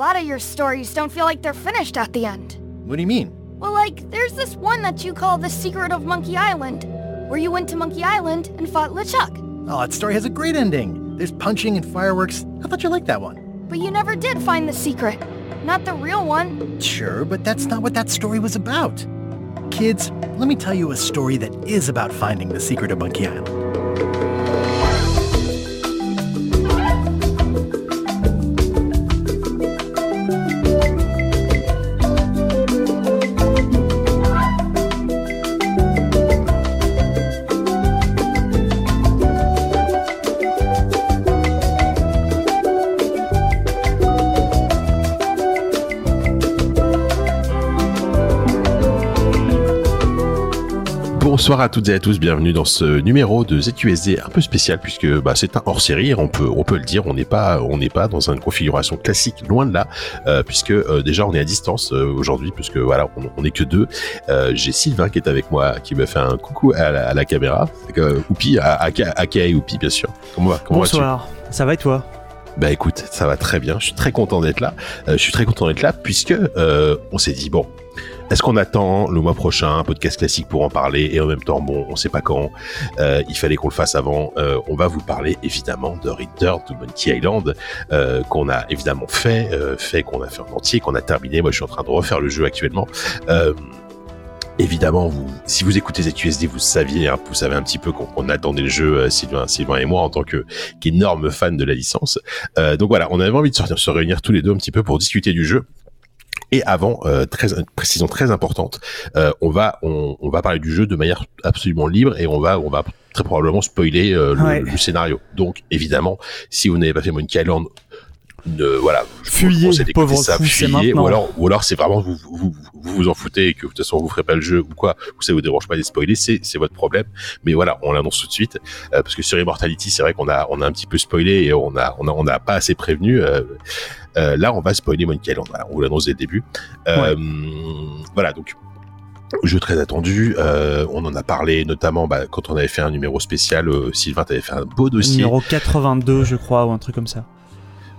lot of your stories don't feel like they're finished at the end. What do you mean? Well, like, there's this one that you call The Secret of Monkey Island, where you went to Monkey Island and fought LeChuck. Oh, that story has a great ending. There's punching and fireworks. I thought you liked that one. But you never did find the secret. Not the real one. Sure, but that's not what that story was about. Kids, let me tell you a story that is about finding the secret of Monkey Island. Bonsoir à toutes et à tous, bienvenue dans ce numéro de ZQSD un peu spécial puisque bah, c'est un hors-série, on peut on peut le dire, on n'est pas on n'est pas dans une configuration classique, loin de là, euh, puisque euh, déjà on est à distance euh, aujourd'hui puisque voilà on, est que deux. J'ai Sylvain qui est avec moi, qui me fait un coucou à la, caméra, Oupi, à, à, à, Oupi bien sûr. Comment, comment Bonsoir, ça va et toi? Bah écoute, ça va très bien. Je suis très content d'être là. je suis très content d'être là puisque on s'est dit bon, est-ce qu'on attend le mois prochain un podcast classique pour en parler et en même temps, bon, on sait pas quand. Euh, il fallait qu'on le fasse avant. Euh, on va vous parler évidemment de Return to Monkey Island euh, qu'on a évidemment fait, fait qu'on a fait en entier, qu'on a terminé. Moi, je suis en train de refaire le jeu actuellement. Évidemment, vous, si vous écoutez ZQSD, vous saviez, hein, vous savez un petit peu qu'on attendait le jeu, Sylvain, Sylvain et moi, en tant que qu'énorme fan de la licence. donc voilà, on avait envie de sortir, se réunir tous les deux un petit peu pour discuter du jeu. Et avant, euh, très, une précision très importante, euh, on va on, on, va parler du jeu de manière absolument libre et on va on va très probablement spoiler euh, le, scénario. Donc évidemment, si vous n'avez pas fait Monkey Island, ne, voilà, fuyez, pauvre ça, fuyez, ou alors, ou alors c'est vraiment vous, vous, vous, vous en foutez et que de toute façon vous ferez pas le jeu ou quoi, ou ça vous dérange pas de spoiler, c'est, c'est votre problème. Mais voilà, on l'annonce tout de suite euh, parce que sur Immortality, c'est vrai qu'on a, on a un petit peu spoilé et on a, on a, on a pas assez prévenu. Euh, euh, là, on va spoiler Monkey Island. Voilà, on vous l'annonce dès le début. Voilà, donc jeu très attendu. Euh, on en a parlé notamment bah, quand on avait fait un numéro spécial. Euh, Sylvain, t'avais fait un beau dossier. Numéro 82, je crois, ou un truc comme ça.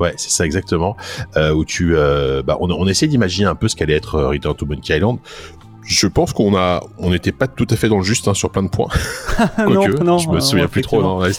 Ouais, c'est ça exactement. Euh, où tu, euh, bah, on, on essaie d'imaginer un peu ce qu'allait être Return to Monkey Island je pense qu'on a, on n'était pas tout à fait dans le juste hein, sur plein de points. non, non, je me souviens plus trop. Non, je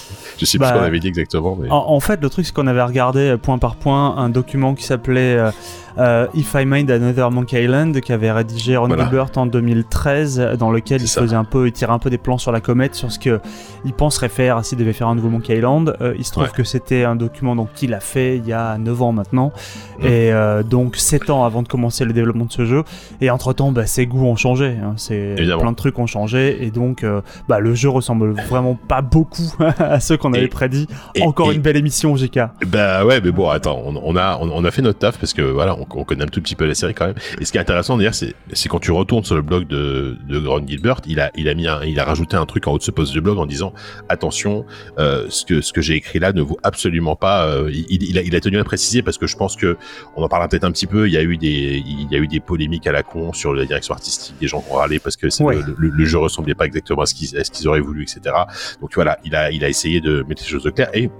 sais plus ce bah, qu'on avait dit exactement. Mais... En, fait, le truc, c'est qu'on avait regardé euh, point par point un document qui s'appelait euh, euh, If I Made Another Monkey Island, qui avait rédigé Ron Gilbert en 2013, dans lequel il faisait un peu, il tirait un peu des plans sur la comète, sur ce que il penserait faire s'il devait faire un nouveau Monkey Island. il se trouve que c'était un document donc qu'il a fait il y a 9 ans maintenant, mm. et donc 7 ans avant de commencer le développement de ce jeu. Et entre temps, bah, ses goûts ont changé. Hein. c'est plein de trucs ont changé, et donc bah, le jeu ressemble vraiment pas beaucoup à ceux qu'on avait prédit. Encore une belle émission, JK. Bah ouais, mais bon, attends, on, a, on, a fait notre taf parce que voilà, on, connaît un tout petit peu la série quand même. Et ce qui est intéressant d'ailleurs, c'est, c'est quand tu retournes sur le blog de, de Ron Gilbert, il a, il a mis il a rajouté un truc en haut de ce post de blog en disant attention, euh, ce que, ce que j'ai écrit là ne vaut absolument pas. Euh, il, il, a, il a tenu à préciser parce que je pense que on en parlera peut-être un petit peu. Il y a eu des, il y a eu des polémiques à la con sur la direction artistique, des gens qui ont râlé parce que le, jeu ressemblait pas exactement à ce qu'ils, qu'ils auraient voulu, etc. Donc voilà, il a, il a essayé de mettre les choses au clair et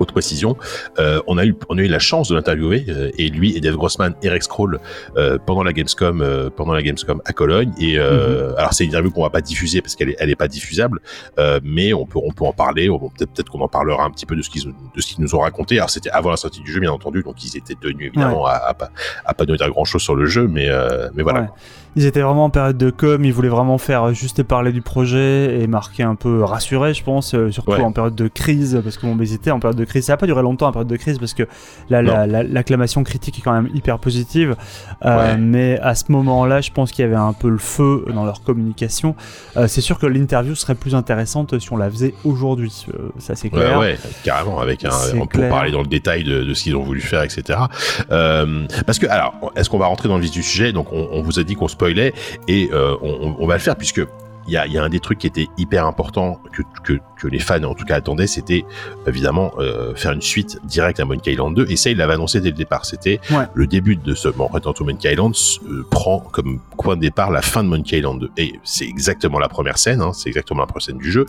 haute précision. Euh, on a eu on a eu la chance de l'interviewer euh, et lui et Dave Grossman et Rex Kroll euh, pendant la Gamescom pendant la Gamescom à Cologne et mhm. alors c'est une interview qu'on va pas diffuser parce qu'elle est elle est pas diffusable mais on peut on peut en parler peut-être qu'on en parlera un petit peu de ce qu'ils de ce qu'ils nous ont raconté alors c'était avant la sortie du jeu bien entendu donc ils étaient tenus évidemment à, à, pas à pas dire grand chose sur le jeu mais mais voilà ils étaient vraiment en période de com, ils voulaient vraiment faire juste parler du projet et marquer un peu rassurer, je pense, euh, surtout en période de crise, parce que bon, ils étaient en période de crise. Ça n'a pas duré longtemps en période de crise, parce que l'acclamation critique est quand même hyper positive. Euh, mais à ce moment-là, je pense qu'il y avait un peu le feu dans leur communication. Euh, c'est sûr que l'interview serait plus intéressante si on la faisait aujourd'hui. ça, c'est clair. Ouais, carrément, avec un, on peut parler dans le détail de, ce qu'ils ont voulu faire, etc. parce que, alors, est-ce qu'on va rentrer dans le vif du sujet? Donc, on, on vous a dit qu'on se et euh, on, va le faire puisque il y a, un des trucs qui était hyper important que les fans en tout cas attendaient, c'était évidemment euh, faire une suite directe à Monkey Island 2. Et ça, il l'avait annoncé dès le départ. C'était le début de ce bon, Return to Monkey Island euh, prend comme point de départ la fin de Monkey Island 2. Et c'est exactement la première scène, hein, c'est exactement la première scène du jeu.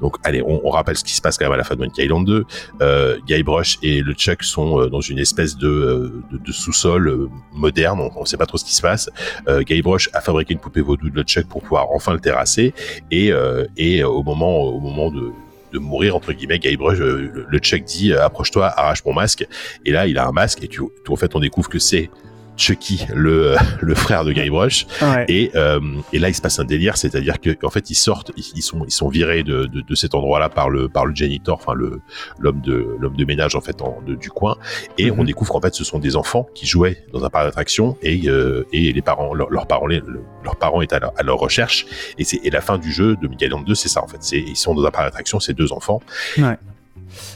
Donc allez, on, on, rappelle ce qui se passe quand même à la fin de Monkey Island 2. Euh, Guybrush et le Chuck sont euh, dans une espèce de, euh, de, de sous-sol moderne, on, on sait pas trop ce qui se passe. Guybrush a fabriqué une poupée vaudou de LeChuck pour pouvoir enfin le terrasser et, et au moment au moment de de mourir entre guillemets Guybrush le, le Chuck dit approche-toi arrache mon masque. Et là il a un masque et tu, en fait on découvre que c'est Chucky, le, le frère de Guybrush. Ouais. Et, euh, et là, il se passe un délire, c'est-à-dire que en fait, ils sortent, ils, sont, ils sont virés de, de, de cet endroit-là par le, par le janitor, enfin le, l'homme de, l'homme de ménage en fait en, de, du coin. Et mm -hmm. on découvre qu'en fait, ce sont des enfants qui jouaient dans un parc d'attraction et, euh, et les parents, leurs leur parents, les, leurs parents étaient à leur, à leur, recherche. Et c'est et la fin du jeu de Miguel 2, c'est ça en fait. C'est ils sont dans un parc d'attraction, ces deux enfants. Ouais.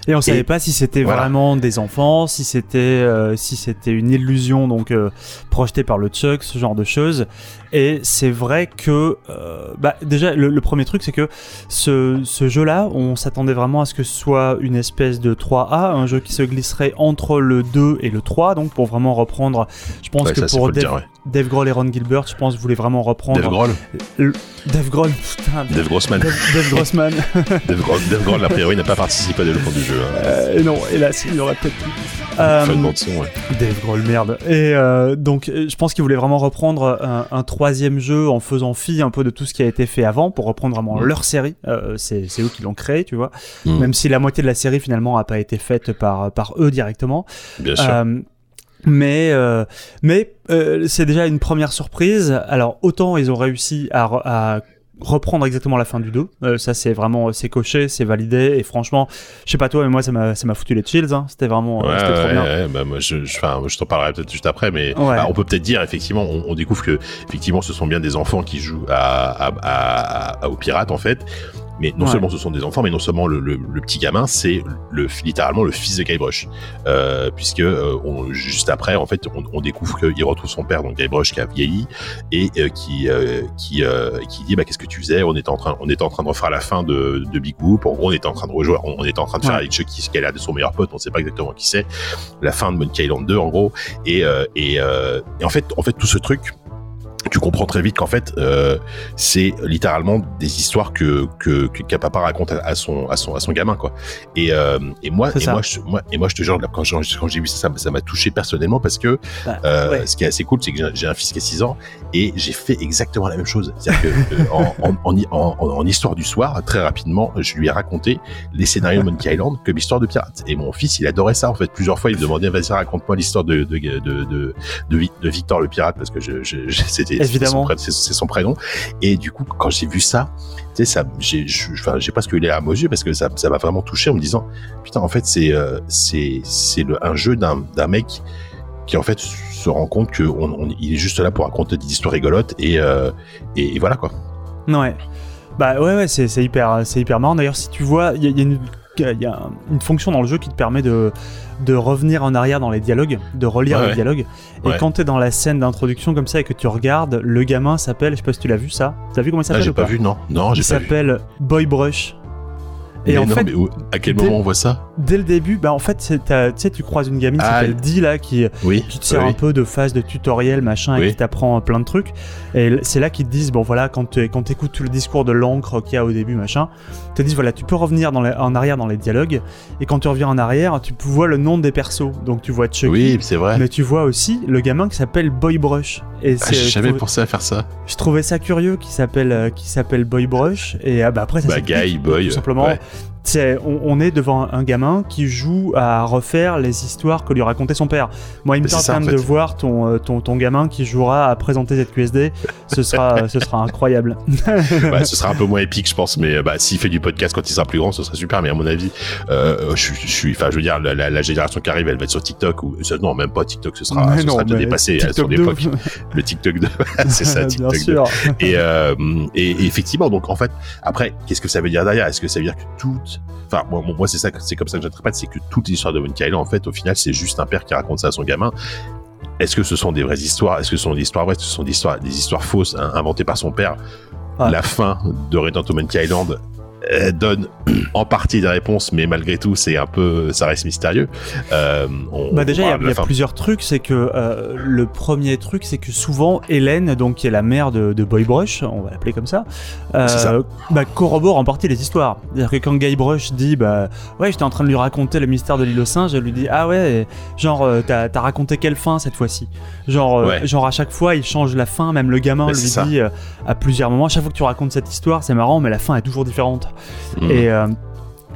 Et on savait pas si c'était voilà. vraiment des enfants, si c'était euh, si c'était une illusion donc euh, projetée par le Chuck, ce genre de choses. Et c'est vrai que euh, bah, déjà le, le, premier truc c'est que ce, ce jeu-là, on s'attendait vraiment à ce que ce soit une espèce de 3A, un jeu qui se glisserait entre le 2 et le 3, donc pour vraiment reprendre. Je pense ouais, que ça, pour Dave, dire, ouais. Dave Grohl et Ron Gilbert, je pense, voulaient vraiment reprendre. Dave Grohl. Le, Dave Grohl, putain. Dave Grossman. Dave, Dave Grossman. Dave Grohl, Dave Grohl, a priori, n'a pas participé à fond du jeu. Hein. Euh, non, hélas, il aurait peut-être pu. Euh, son, ouais. Dave Grohl, merde. Et euh, donc, je pense qu'ils voulaient vraiment reprendre un, un, troisième jeu en faisant fi un peu de tout ce qui a été fait avant pour reprendre vraiment mmh. leur série. Euh, c'est eux qui l'ont créé, tu vois. Mmh. Même si la moitié de la série finalement n'a pas été faite par, par eux directement. Bien sûr. Euh, mais euh, mais euh, c'est déjà une première surprise. Alors autant ils ont réussi à, à reprendre exactement la fin du 2 euh, ça c'est vraiment c'est coché c'est validé. Et franchement je sais pas toi mais moi ça m'a ça m'a foutu les chills hein. c'était vraiment ouais, c'était ouais, trop bien. ouais, bah, moi je je, je t'en parlerai peut-être juste après mais bah, on peut peut-être dire effectivement on, on, découvre que effectivement ce sont bien des enfants qui jouent à, à, à, à aux pirates en fait mais non ouais. seulement ce sont des enfants, mais non seulement le, le, le petit gamin, c'est le, littéralement le fils de Guybrush, euh, puisque euh, on, juste après, en fait, on, on découvre qu'il retrouve son père, donc Guybrush, qui a vieilli et euh, qui euh, qui euh, qui dit bah qu'est-ce que tu faisais? On était en train on était en train de refaire la fin de, de Big Whoop. En gros, on était en train de rejouer, on, on était en train de faire ouais. avec Chucky ce qu'elle a de son meilleur pote, on sait pas exactement qui c'est. La fin de Monkey Island 2, en gros, et et, et en fait en fait tout ce truc tu comprends très vite qu'en fait euh, c'est littéralement des histoires que que qu'un papa raconte à, à, son à son à son gamin quoi. Et euh, et moi et moi, je, moi et moi je te jure quand j'ai quand j'ai vu ça ça m'a touché personnellement parce que bah, euh, ouais. ce qui est assez cool c'est que j'ai un fils qui a 6 ans et j'ai fait exactement la même chose. C'est-à-dire que euh, en, en, en, en, histoire du soir très rapidement je lui ai raconté les scénarios de Monkey Island comme histoire de pirate. Et mon fils il adorait ça en fait. Plusieurs fois il me demandait vas-y raconte-moi l'histoire de de, de de, de de Victor le pirate parce que je, je, c'était Évidemment. C'est son, son, prénom. Et du coup, quand j'ai vu ça, tu sais, ça, j'ai, j'ai pas ce que eu les larmes aux yeux parce que ça, ça m'a vraiment touché en me disant, putain, en fait, c'est, euh, c'est, c'est le, un jeu d'un, d'un mec qui en fait se rend compte on, on, il est juste là pour raconter des histoires rigolotes et, euh, et, et, voilà quoi. Ouais. Bah ouais, ouais, c'est, c'est hyper, c'est hyper marrant. D'ailleurs, si tu vois, il y, y, a une il y a une fonction dans le jeu qui te permet de, de revenir en arrière dans les dialogues, de relire ouais, les dialogues. Et ouais. quand tu es dans la scène d'introduction comme ça et que tu regardes, le gamin s'appelle, je sais pas si tu l'as vu ça. T'as vu comment il s'appelle ah, J'ai pas, pas, vu, non. Non, j'ai pas vu. Il s'appelle Boy Brush. Et mais en non, fait, mais où, à quel moment on voit ça Dès le début, bah en fait, tu tu croises une gamine qui ah, s'appelle Dee là, qui, oui, qui te sert oui. un peu de phase de tutoriel, machin, oui. et qui t'apprend plein de trucs. Et c'est là qu'ils te disent, bon voilà, quand tu quand écoutes tout le discours de l'encre qu'il y a au début, machin, te disent, voilà, tu peux revenir dans les, en arrière dans les dialogues. Et quand tu reviens en arrière, tu vois le nom des persos. Donc tu vois Chucky. Oui, c'est vrai. Mais tu vois aussi le gamin qui s'appelle Boy Brush. Et ah, j'ai jamais pensé à faire ça. Je trouvais ça curieux qui s'appelle euh, qui s'appelle Boy Brush. Et ah, bah après, ça bah, Guy, Boy. Tout simplement. Ouais c'est on, on, est devant un gamin qui joue à refaire les histoires que lui racontait son père. Moi, il me tente quand même en fait. de voir ton, euh, ton, ton, gamin qui jouera à présenter ZQSD. Ce sera, ce sera incroyable. bah, ce sera un peu moins épique, je pense, mais bah, s'il fait du podcast quand il sera plus grand, ce sera super. Mais à mon avis, euh, je, suis, enfin, je veux dire, la, la, la, génération qui arrive, elle va être sur TikTok ou non, même pas TikTok, ce sera, mais ce sera déjà dépassé à son époque. Le TikTok de, c'est ça, TikTok. Bien sûr. Et, euh, et, et, effectivement, donc en fait, après, qu'est-ce que ça veut dire derrière? Est-ce que ça veut dire que toutes enfin moi, moi c'est ça c'est comme ça que j'interprète c'est que toute l'histoire de Island en fait au final c'est juste un père qui raconte ça à son gamin. Est-ce que ce sont des vraies histoires? Est-ce que ce sont des histoires vraies? Ce sont des histoires des histoires fausses hein, inventées par son père. Ah. la fin de Return to Monkey Island donne en partie des réponses, mais malgré tout, c'est un peu, ça reste mystérieux. Euh, bah déjà, il y a, plusieurs trucs. C'est que euh, le premier truc, c'est que souvent Hélène, donc qui est la mère de, de Boybrush, on va l'appeler comme ça, euh, Bah, corrobore en partie les histoires. C'est-à-dire que quand Guybrush dit, bah ouais, j'étais en train de lui raconter le mystère de l'île aux singes, elle lui dit, ah ouais, genre euh, t'as as raconté quelle fin cette fois-ci? Genre, genre à chaque fois, il change la fin. Même le gamin lui dit à plusieurs moments, à chaque fois que tu racontes cette histoire, c'est marrant, mais la fin est toujours différente. Mm. Et, euh,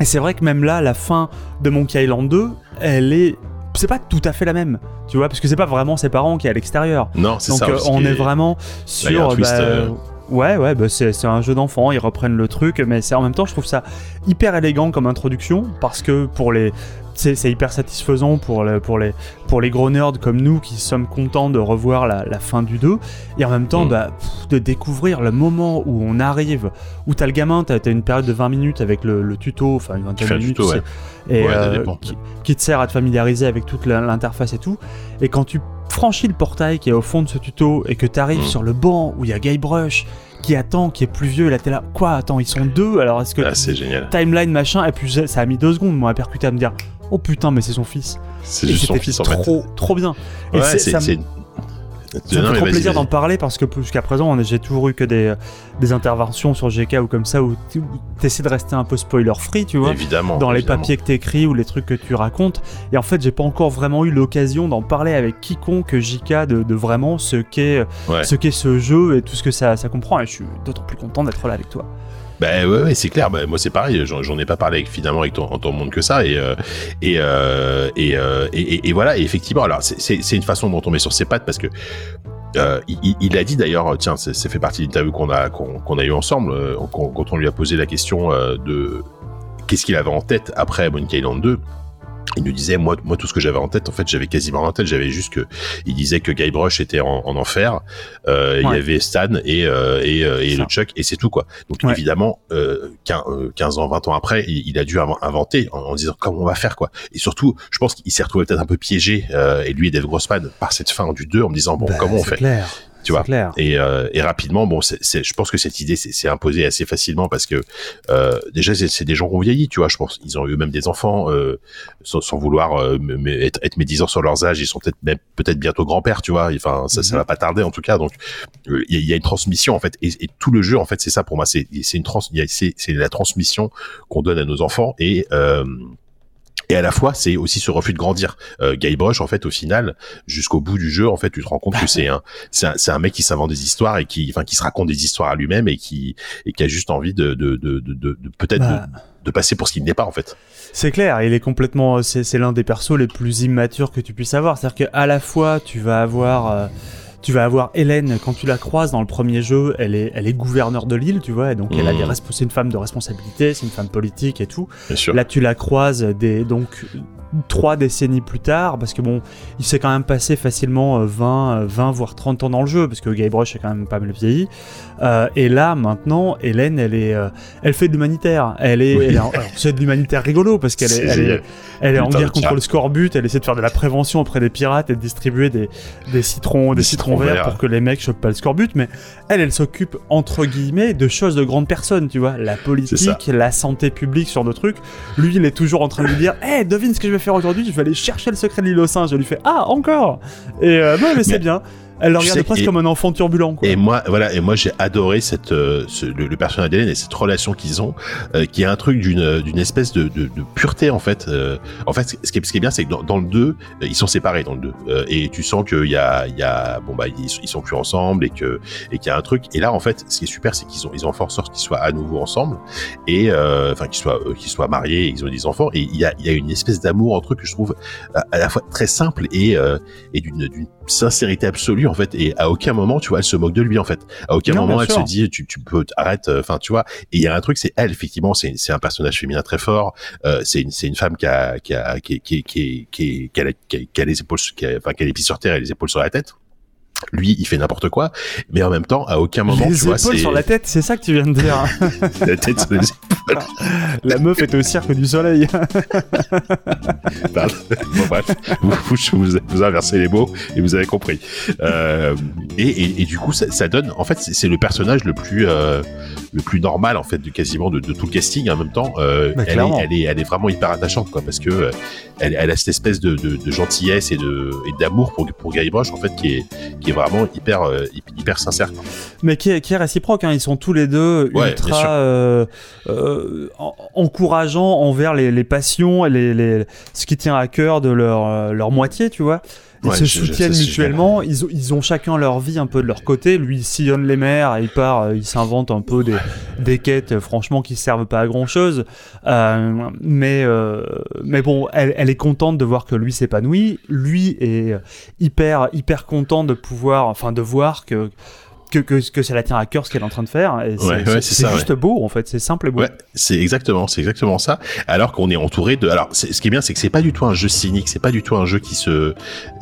et c'est vrai que même là, la fin de Monkey Island 2, elle est c'est pas tout à fait la même, tu vois, parce que c'est pas vraiment ses parents qui est à l'extérieur. Non, c'est ça. Donc euh, on est vraiment sur. Bah, euh, ouais, ouais, bah c'est un jeu d'enfant, ils reprennent le truc, mais c'est en même temps, je trouve ça hyper élégant comme introduction parce que pour les c'est hyper satisfaisant pour, pour, les, pour les gros nerds comme nous qui sommes contents de revoir la, fin du 2 et en même temps mm. bah, de découvrir le moment où on arrive, où t'as le gamin, t'as as une période de 20 minutes avec le, tuto, enfin une vingtaine de minutes, et, euh, qui, te sert à te familiariser avec toute l'interface et tout. Et quand tu franchis le portail qui est au fond de ce tuto et que tu arrives mm. sur le banc où il y a Guybrush qui attend, qui est plus vieux, là t'es là, quoi, attends, ils sont deux, alors est-ce que... Ah, c'est génial. Timeline, machin, et puis ça a mis deux secondes, moi, à percuter, à me dire, oh putain, mais c'est son fils. C'est juste son fils, trop, trop bien. Et c'est ça me fait trop plaisir d'en parler parce que jusqu'à présent, j'ai toujours eu que des, des interventions sur GK ou comme ça où tu essaies de rester un peu spoiler free, tu vois. Évidemment. Dans les papiers que tu écris ou les trucs que tu racontes. Et en fait, j'ai pas encore vraiment eu l'occasion d'en parler avec quiconque JK de, de vraiment ce qu'est ce qu'est ce jeu et tout ce que ça, ça comprend. Et je suis d'autant plus content d'être là avec toi. Ben ouais, c'est clair. Ben, moi c'est pareil. J'en ai pas parlé finalement avec ton, monde que ça et euh, euh, euh, et, et, voilà. Effectivement, alors c'est une façon on met sur ses pattes parce que il, a dit d'ailleurs, tiens, c'est fait partie de l'interview qu'on a qu'on a eu ensemble quand, on lui a posé la question de qu'est-ce qu'il avait en tête après Monkey Island 2 il nous disait moi moi tout ce que j'avais en tête en fait j'avais quasiment en tête. J'avais juste que il disait que Guybrush était en, enfer. Euh, il y avait Stan et euh, et, euh, et le Chuck et c'est tout quoi. Donc évidemment 15, ans 20 ans après il, a dû inventer en, disant comment on va faire quoi. Et surtout je pense qu'il s'est retrouvé peut-être un peu piégé et lui et Dave Grossman par cette fin du 2 en me disant bon bah, comment on fait? clair tu vois. Et, euh, et rapidement, bon, c'est, je pense que cette idée s'est imposée assez facilement parce que euh, déjà c'est des gens qui ont vieilli, tu vois. Je pense ils ont eu même des enfants euh, sans, sans, vouloir euh, être, être médisants sur leurs âges. Ils sont peut-être même peut-être bientôt grands-pères, tu vois. Enfin, ça, ça mhm. va pas tarder en tout cas. Donc euh, il y, y, a une transmission en fait, et, et, tout le jeu en fait, c'est ça pour moi. C'est c'est une trans, c'est la transmission qu'on donne à nos enfants et euh, et à la fois c'est aussi ce refus de grandir. Euh, Guybrush en fait au final jusqu'au bout du jeu en fait tu te rends compte que c'est un c'est un, un, mec qui s'invente des histoires et qui enfin qui se raconte des histoires à lui-même et qui et qui a juste envie de de de de, de, peut-être bah. de, passer pour ce qu'il n'est pas en fait. C'est clair, il est complètement c'est l'un des persos les plus immatures que tu puisses avoir, c'est-à-dire qu'à la fois tu vas avoir euh, tu vas avoir Hélène quand tu la croises dans le premier jeu, elle est, elle est gouverneure de l'île, tu vois, et donc elle a des mmh. c'est une femme de responsabilité, c'est une femme politique et tout. Là, tu la croises des donc trois décennies plus tard, parce que bon, il s'est quand même passé facilement 20, euh, 20 euh, voire 30 ans dans le jeu, parce que Guybrush est quand même pas mal vieilli. Euh, et là, maintenant, Hélène, elle est, elle fait de l'humanitaire. Elle est, c'est de l'humanitaire rigolo parce qu'elle est, elle est, elle est en guerre contre le scorbut. Elle essaie de faire de la prévention auprès des pirates et de distribuer des, des citrons, des, citrons, verts, pour que les mecs chopent pas le scorbut. Mais elle, elle s'occupe entre guillemets de choses de grandes personnes, tu vois, la politique, la santé publique sur de trucs. Lui, il est toujours en train de lui dire, hé, devine ce que je vais faire aujourd'hui, je vais aller chercher le secret de l'île aux singes. Je lui fais Ah, encore Et euh, non, mais c'est bien. Elle le regarde presque comme un enfant turbulent. Quoi. Et moi, voilà, et moi j'ai adoré cette euh, le, personnage d'Hélène et cette relation qu'ils ont, euh, qui est un truc d'une d'une espèce de, de, de, pureté en fait. Euh, en fait, ce qui est, ce qui est bien, c'est que dans, dans, le 2, ils sont séparés dans le 2, et tu sens qu'il y a il y a bon bah ils, ils, sont plus ensemble et que et qu'il y a un truc. Et là, en fait, ce qui est super, c'est qu'ils ont ils ont en sorte qu'ils soient à nouveau ensemble et enfin qu'ils soient qu'ils soient mariés, et qu'ils ont des enfants. Et il y a il y a une espèce d'amour entre eux que je trouve à, la fois très simple et et d'une d'une sincérité absolue en fait et à aucun moment tu vois elle se moque de lui en fait. À aucun moment elle se dit tu, tu peux arrête euh, enfin tu vois. Et il y a un truc c'est elle effectivement c'est c'est un personnage féminin très fort. Euh, c'est une c'est une femme qui a qui a qui qui qui qui qui a, qui a les épaules qui enfin qui a les pieds sur terre et les épaules sur la tête lui, il fait n'importe quoi, mais en même temps, à aucun moment, les tu vois, épaules sur la tête, c'est ça que tu viens de dire. la tête sur les épaules. La meuf est au cirque du soleil. Pardon. Bon, bref, vous, vous, vous, inversez les mots et vous avez compris. Euh, et, et, et, du coup, ça, ça donne, en fait, c'est le personnage le plus, euh, le plus normal en fait de quasiment de, de tout le casting. En même temps, euh, elle, est, elle, est, elle est vraiment hyper attachante, quoi, parce que elle, elle, a cette espèce de, de, de gentillesse et de et d'amour pour pour Guy Broche, en fait, qui est qui est vraiment hyper euh, hyper sincère. Mais qui est, qui est réciproque. Hein. Ils sont tous les deux Ouais, ultra euh, euh, en- encourageants envers les, les passions et les, les, ce qui tient à cœur de leur, euh, leur moitié, tu vois. Ils Ouais, se soutiennent mutuellement. Ils, ont- ils ont chacun leur vie un peu de leur côté. Lui, il sillonne les mers, il part, euh, il s'invente un peu des, des quêtes, euh, franchement, qui servent pas à grand chose. mais, euh, mais bon, elle, elle est contente de voir que lui s'épanouit. Lui est euh, hyper, hyper content de pouvoir, enfin, de voir que que, que, que ça la tient à cœur ce qu'elle est en train de faire. Et c'est Ouais, ouais, c'est ça, juste beau, en fait. C'est simple et beau. C'est exactement, c'est exactement ça. Alors qu'on est entouré de. Alors, c'est- ce qui est bien, c'est que c'est pas du tout un jeu cynique, c'est pas du tout un jeu qui se,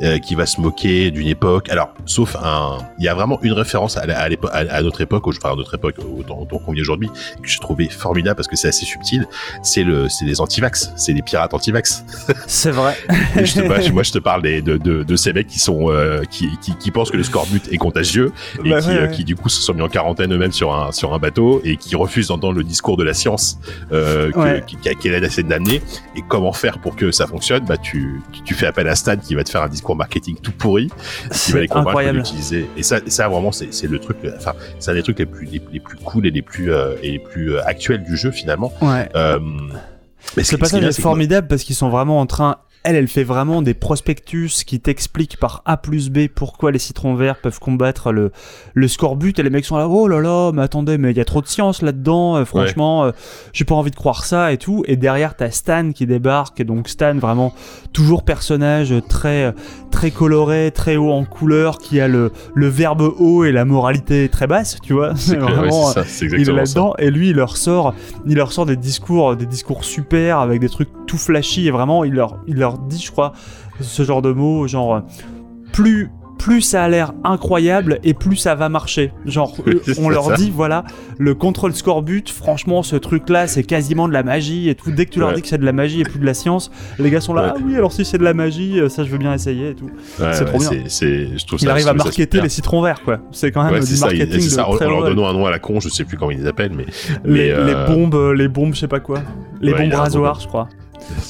euh, qui va se moquer d'une époque. Alors, sauf un, il y a vraiment une référence à, la- à, à, à notre époque, au- enfin à notre époque, au temps, au temps qu'on vit aujourd'hui, que j'ai trouvé formidable parce que c'est assez subtil. C'est le, c'est les antivax, c'est les pirates antivax. C'est vrai. Et je te, moi, je- moi, je te parle des, de, de, de ces mecs qui sont, euh, qui, qui, qui pensent que le scorbut est contagieux et Bah qui, ouais, euh, qui du coup se sont mis en quarantaine eux-mêmes sur un sur un bateau et qui refusent d'entendre le discours de la science euh, Ouais. qui, qui, qui a essaie d'amener et comment faire pour que ça fonctionne? Bah tu, tu, fais appel à Stan qui va te faire un discours marketing tout pourri qui va les convaincre d'utiliser et ça ça vraiment c'est c'est le truc enfin c'est un des trucs les plus les, les plus cool et les plus euh, et les plus euh, actuels du jeu finalement Ouais. euh, mais Ce passage bien, est que moi- formidable parce qu'ils sont vraiment en train. Elle, elle fait vraiment des prospectus qui t'expliquent par A plus B pourquoi les citrons verts peuvent combattre le, le scorbut. Et les mecs sont là, oh là là, mais attendez, mais il y a trop de science là-dedans. euh, franchement, euh, j'ai pas envie de croire ça et tout. Et derrière, t'as Stan qui débarque. Et donc, Stan, vraiment, toujours personnage très, très coloré, très haut en couleur, qui a le, le verbe haut et la moralité très basse, tu vois. c'est ouais, vraiment, c'est il est là-dedans et lui il leur sort il leur sort des discours des discours super avec des trucs tout flashy et vraiment il leur il leur dit je crois ce genre de mots genre euh, plus plus ça a l'air incroyable et plus ça va marcher. Genre, Oui, c'est on leur ça. dit, voilà, le contrôle scorbut, franchement, ce truc-là, c'est quasiment de la magie et tout. Dès que tu leur Ouais. dis que c'est de la magie et plus de la science, les gars sont là, Ouais. ah oui, alors si c'est de la magie, euh, ça je veux bien essayer et tout. Ouais, c'est trop bien. c'est- c'est- je trouve Il ça, arrive je à marketer les citrons verts, quoi. C'est quand même du ça, il- marketing ça, de en, très en leur donnant un nom à la con, je sais plus comment ils les appellent, mais. les, mais, euh, les bombes, euh, les bombes, je sais pas quoi. Les il bombes rasoirs, je crois.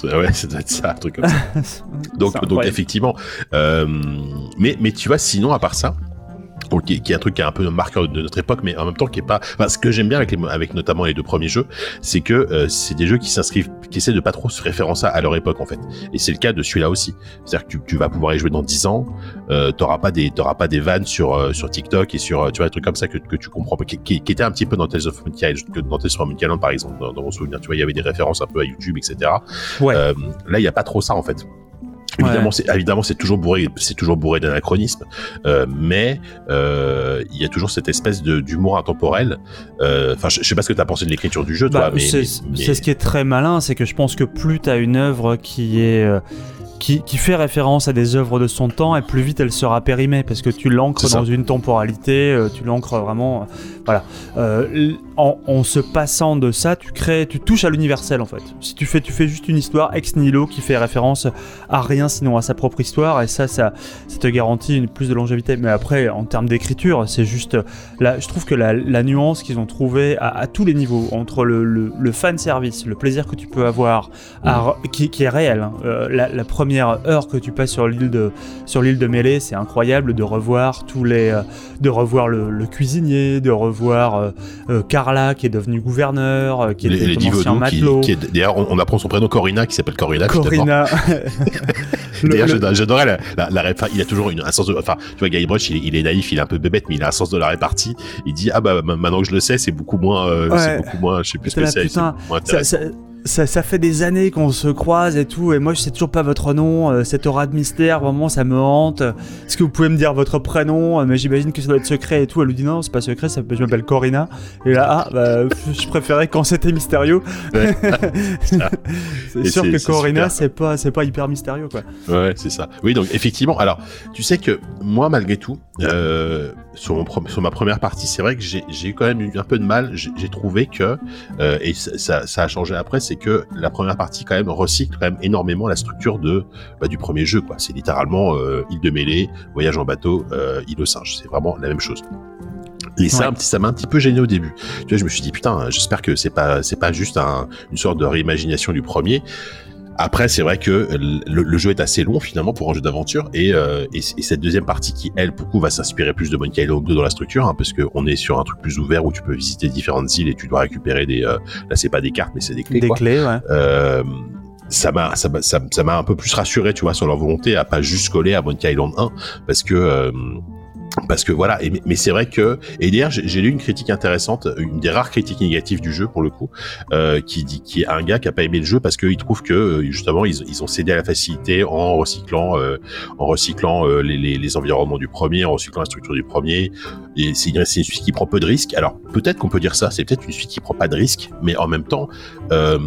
Ouais, ça doit être ça, un truc comme ça. Donc, donc effectivement, euh, mais, mais tu vois, sinon, à part ça, bon, qui, qui est un truc qui est un peu marqueur de notre époque, mais en même temps qui est pas. Enfin, ce que j'aime bien avec, les, avec notamment les deux premiers jeux, c'est que euh, c'est des jeux qui s'inscrivent, qui essaient de pas trop se référencer à leur époque en fait. Et c'est le cas de celui-là aussi. C'est-à-dire que tu, tu vas pouvoir y jouer dans 10 ans, euh, t'auras pas des t'auras pas des vannes sur euh, sur TikTok et sur euh, tu vois des trucs comme ça que, que tu comprends qui, qui, qui était un petit peu dans Tales of Monkey que dans Tales of Monkey Island par exemple, dans, dans mon souvenir. Tu vois, il y avait des références un peu à YouTube, etc. Ouais. Euh, là, il y a pas trop ça en fait. Évidemment, Ouais. c'est évidemment c'est toujours bourré, c'est toujours bourré d'anachronisme, euh, mais euh, il y a toujours cette espèce de d'humour intemporel. Euh, Enfin, je, je sais pas ce que tu as pensé de l'écriture du jeu, Bah, toi, mais, c'est mais- c'est ce qui est très malin, c'est que je pense que plus t'as une œuvre qui est euh, qui, qui fait référence à des œuvres de son temps, et plus vite elle sera périmée parce que tu l'ancres dans une temporalité, euh, tu l'ancres vraiment, euh, voilà. Euh, en, en se passant de ça, tu crées, tu touches à l'universel en fait. Si tu fais, tu fais juste une histoire ex nihilo qui fait référence à rien sinon à sa propre histoire, et ça, ça, ça te garantit une plus de longévité. Mais après, en termes d'écriture, c'est juste Là, je trouve que la, la nuance qu'ils ont trouvée à, à tous les niveaux, entre le, le, le fan service, le plaisir que tu peux avoir, à- qui, qui est réel. hein. La, la première heure que tu passes sur l'île de sur l'île de Mêlée, c'est incroyable de revoir tous les, euh, de revoir le, le cuisinier, de revoir euh, euh, Carla qui est devenue gouverneur, euh, qui les, était les Divodou ancien qui, matelot. qui est d'ailleurs on, on apprend son prénom Corina qui s'appelle Corina. Corina. Le- D'ailleurs, le- j'adorais la, la, la répa- Il a toujours une, un sens de. Enfin, tu vois, Guy Brush, il, est- il est naïf, il est un peu bébête, mais il a un sens de la répartie. Il dit ah bah ma- maintenant que je le sais, c'est beaucoup moins, euh, Ouais. c'est beaucoup moins, je sais plus ce que c'est, putain, ça, fait des années qu'on se croise et tout, et moi je sais toujours pas votre nom, euh, cette aura de mystère, vraiment ça me hante. Est-ce que vous pouvez me dire votre prénom Euh, Mais j'imagine que ça doit être secret et tout. Elle lui dit non, c'est pas secret, ça, je m'appelle Corina. Et là, ah, bah, je préférais quand c'était mystérieux. Ouais. c'est sûr que Corina, c'est pas, pas hyper mystérieux quoi. Ouais, c'est ça. Oui, donc effectivement, alors, tu sais que moi, malgré tout, euh, sur, mon, sur ma première partie, c'est vrai que j'ai eu quand même eu un peu de mal. J'ai trouvé que, euh, et ça, ça, a changé après, c'est que la première partie quand même recycle quand même énormément la structure de bah, du premier jeu. quoi. C'est littéralement euh, île de mêlée, voyage en bateau, euh, île au singe. C'est vraiment la même chose. Et ça, ça m'a un petit peu gêné au début. Tu vois, je me suis dit putain, j'espère que c'est pas c'est pas juste un, une sorte de réimagination du premier. Après, c'est vrai que le, jeu est assez long finalement pour un jeu d'aventure et, euh, et, cette deuxième partie qui elle beaucoup va s'inspirer plus de Monkey Island 2 dans la structure hein, parce qu'on est sur un truc plus ouvert où tu peux visiter différentes îles et tu dois récupérer des euh, là c'est pas des cartes mais c'est des clés. Des clés, ouais. Euh, ça m'a ça m'a ça m'a un peu plus rassuré tu vois sur leur volonté à pas juste coller à Monkey Island 1 parce que euh, parce que voilà, mais c'est vrai que et d'ailleurs j'ai lu une critique intéressante, une des rares critiques négatives du jeu pour le coup, euh, qui dit qui est un gars qui a pas aimé le jeu parce qu'il trouve que euh, justement ils, ont cédé à la facilité en recyclant euh, en recyclant euh, les, les, environnements du premier, en recyclant la structure du premier. Et c'est une, une suite qui prend peu de risques. Alors peut-être qu'on peut dire ça, c'est peut-être une suite qui prend pas de risques, mais en même temps. Euh,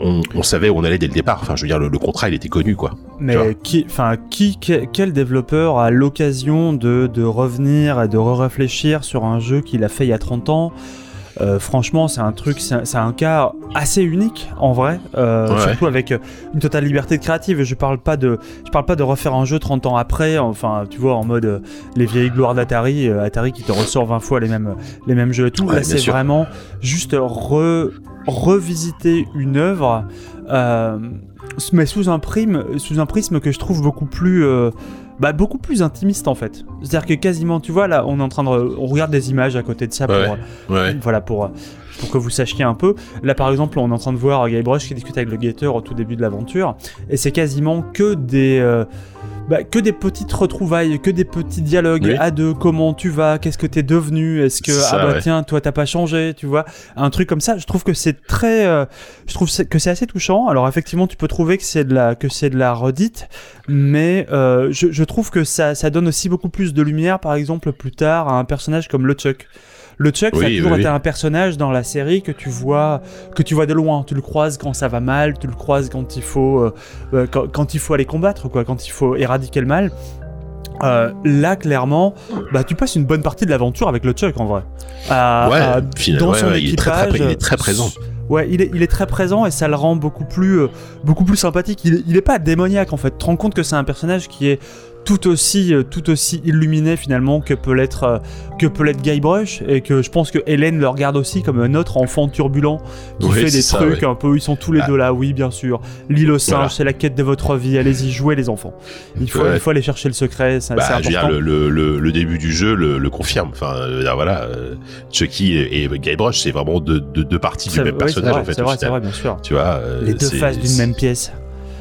on, savait où on allait dès le départ. Enfin, je veux dire, le, contrat, il était connu, quoi. Mais qui, enfin, qui, quel développeur a l'occasion de, de, revenir et de réfléchir sur un jeu qu'il a fait il y a 30 ans? Euh, franchement, c'est un truc, c'est un cas assez unique en vrai, euh, surtout avec une totale liberté créative. Je parle pas de, je parle pas de refaire un jeu 30 ans après, enfin, tu vois, en mode euh, les vieilles gloires d'Atari, Atari qui te ressort 20 fois les mêmes, les mêmes jeux et tout. Là, c'est vraiment juste revisiter une œuvre, mais sous un, prime, sous un prisme que je trouve beaucoup plus bah, beaucoup plus intimiste en fait. C'est-à-dire que quasiment, tu vois, là, on est en train de. On regarde des images à côté de ça pour. Voilà, pour, pour que vous sachiez un peu. Là, par exemple, on est en train de voir Guybrush qui discute avec le Gator au tout début de l'aventure. Et c'est quasiment que des. Euh, bah, que des petites retrouvailles, que des petits dialogues à deux. Comment tu vas? Qu'est-ce que t'es devenu? Est-ce que ah bah tiens, toi t'as pas changé Tu vois? Un truc comme ça. Je trouve que c'est très, euh, je trouve que c'est assez touchant. Alors effectivement, tu peux trouver que c'est de la que c'est de la redite, mais euh, je, je, trouve que ça ça donne aussi beaucoup plus de lumière, par exemple plus tard à un personnage comme le Chuck. Le Chuck, ça a toujours été un personnage dans la série que tu vois, que tu vois de loin. Tu le croises quand ça va mal, tu le croises quand il faut, euh, euh, quand, il faut aller combattre, quoi, quand il faut éradiquer le mal. Euh, là, clairement, bah, tu passes une bonne partie de l'aventure avec le Chuck en vrai. ouais, dans son équipage, il est très, présent. Ouais, il est, il est, très présent et ça le rend beaucoup plus, beaucoup plus sympathique. Il, il est pas démoniaque en fait. Tu te rends compte que c'est un personnage qui est tout aussi, euh, tout aussi illuminé finalement que peut l'être euh, que peut l'être Guybrush et que je pense que Hélène le regarde aussi comme un autre enfant turbulent qui fait des trucs un peu. Ils sont tous les ah. deux là, oui bien sûr. L'île au singe, c'est la quête de votre vie. Allez-y, jouez les enfants. Il faut, il faut aller chercher le secret. C'est bah, important. le, le, le, début du jeu le, confirme. Enfin euh, voilà, Chucky et, Guybrush, c'est vraiment deux, deux, parties du même personnage en fait. C'est vrai, c'est vrai, bien sûr. Tu vois, les deux faces d'une même pièce.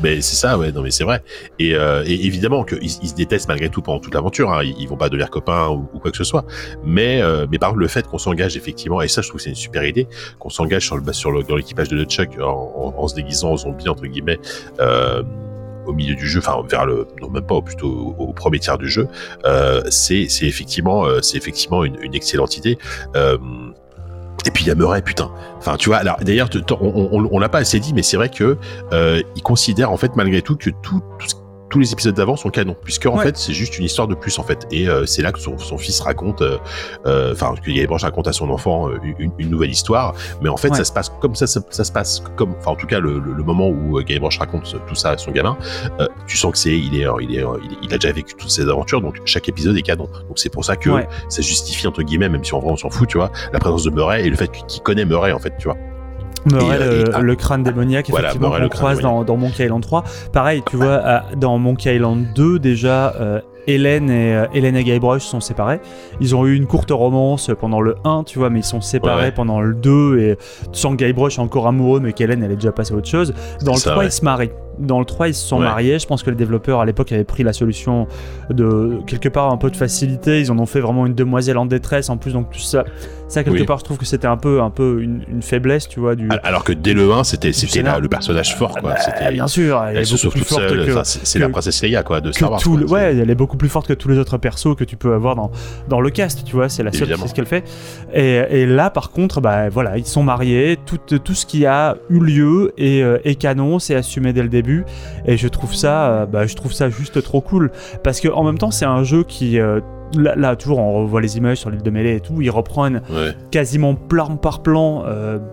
Mais c'est ça, ouais, non, mais c'est vrai. Et, euh, évidemment qu'ils ils se détestent malgré tout pendant toute l'aventure. Hein. Ils, vont pas devenir copains ou, quoi que ce soit. Mais, euh, par contre, le fait qu'on s'engage effectivement, et ça, je trouve que c'est une super idée, qu'on s'engage sur le, sur le, dans l'équipage de Chuck en, se déguisant en zombie entre guillemets. Euh, au milieu du jeu, enfin vers le, non même pas, plutôt au, premier tiers du jeu, c'est effectivement c'est effectivement une, excellente idée. Et puis il y a Murray, putain. Enfin, tu vois, alors d'ailleurs, on, l'a pas assez dit, mais c'est vrai que euh, il considère en fait malgré tout que tout, tout ce tous les épisodes d'avant sont canons, puisque en fait c'est juste une histoire de plus en fait. Et euh, c'est là que son, son fils raconte, euh, euh, enfin que Guybrush raconte à son enfant une, une, nouvelle histoire, mais en fait ça se passe comme ça, ça, se passe comme, enfin en tout cas le, le, moment où Guybrush raconte tout ça à son gamin, tu sens que c'est il est, il est, il, a déjà vécu toutes ces aventures, donc chaque épisode est canon. Donc c'est pour ça que ça justifie entre guillemets, même si en vrai on s'en fout, tu vois, la présence de Murray et le fait qu'il connaît Murray en fait, tu vois. Murray, euh, le, le, crâne démoniaque, effectivement, qu'on croise dans, dans, Monkey Island 3. Pareil, tu vois, dans Monkey Island 2, déjà, euh, Hélène et, euh, Hélène et Guybrush sont séparés. Ils ont eu une courte romance pendant le 1, tu vois, mais ils sont séparés pendant le 2 et tu sens que Guybrush est encore amoureux, mais qu'Hélène, elle est déjà passée à autre chose. Dans le 3, ils se marient. Dans le 3, ils se sont mariés. Je pense que les développeurs à l'époque avaient pris la solution de quelque part un peu de facilité. Ils en ont fait vraiment une demoiselle en détresse en plus. Donc tout ça, ça quelque part, je trouve que c'était un peu, un peu une, faiblesse, tu vois. Du... Alors que dès le 1, c'était, c'était le personnage fort, quoi. Ah, bah, bien sûr, elle, est beaucoup plus forte que. C'est la princesse Leia, quoi, de Star Wars. ouais, elle est beaucoup plus forte que tous les autres persos que tu peux avoir dans, dans le cast, tu vois. C'est la seule qui ce qu'elle fait. Et, et, là, par contre, bah voilà, ils sont mariés. Tout, tout ce qui a eu lieu est, euh, est canon, c'est assumé dès le début début. Et je trouve ça, bah, je trouve ça juste trop cool. Parce que en même temps, c'est un jeu qui Là, toujours, on revoit les images sur l'île de Mêlée et tout. Ils reprennent quasiment plan par plan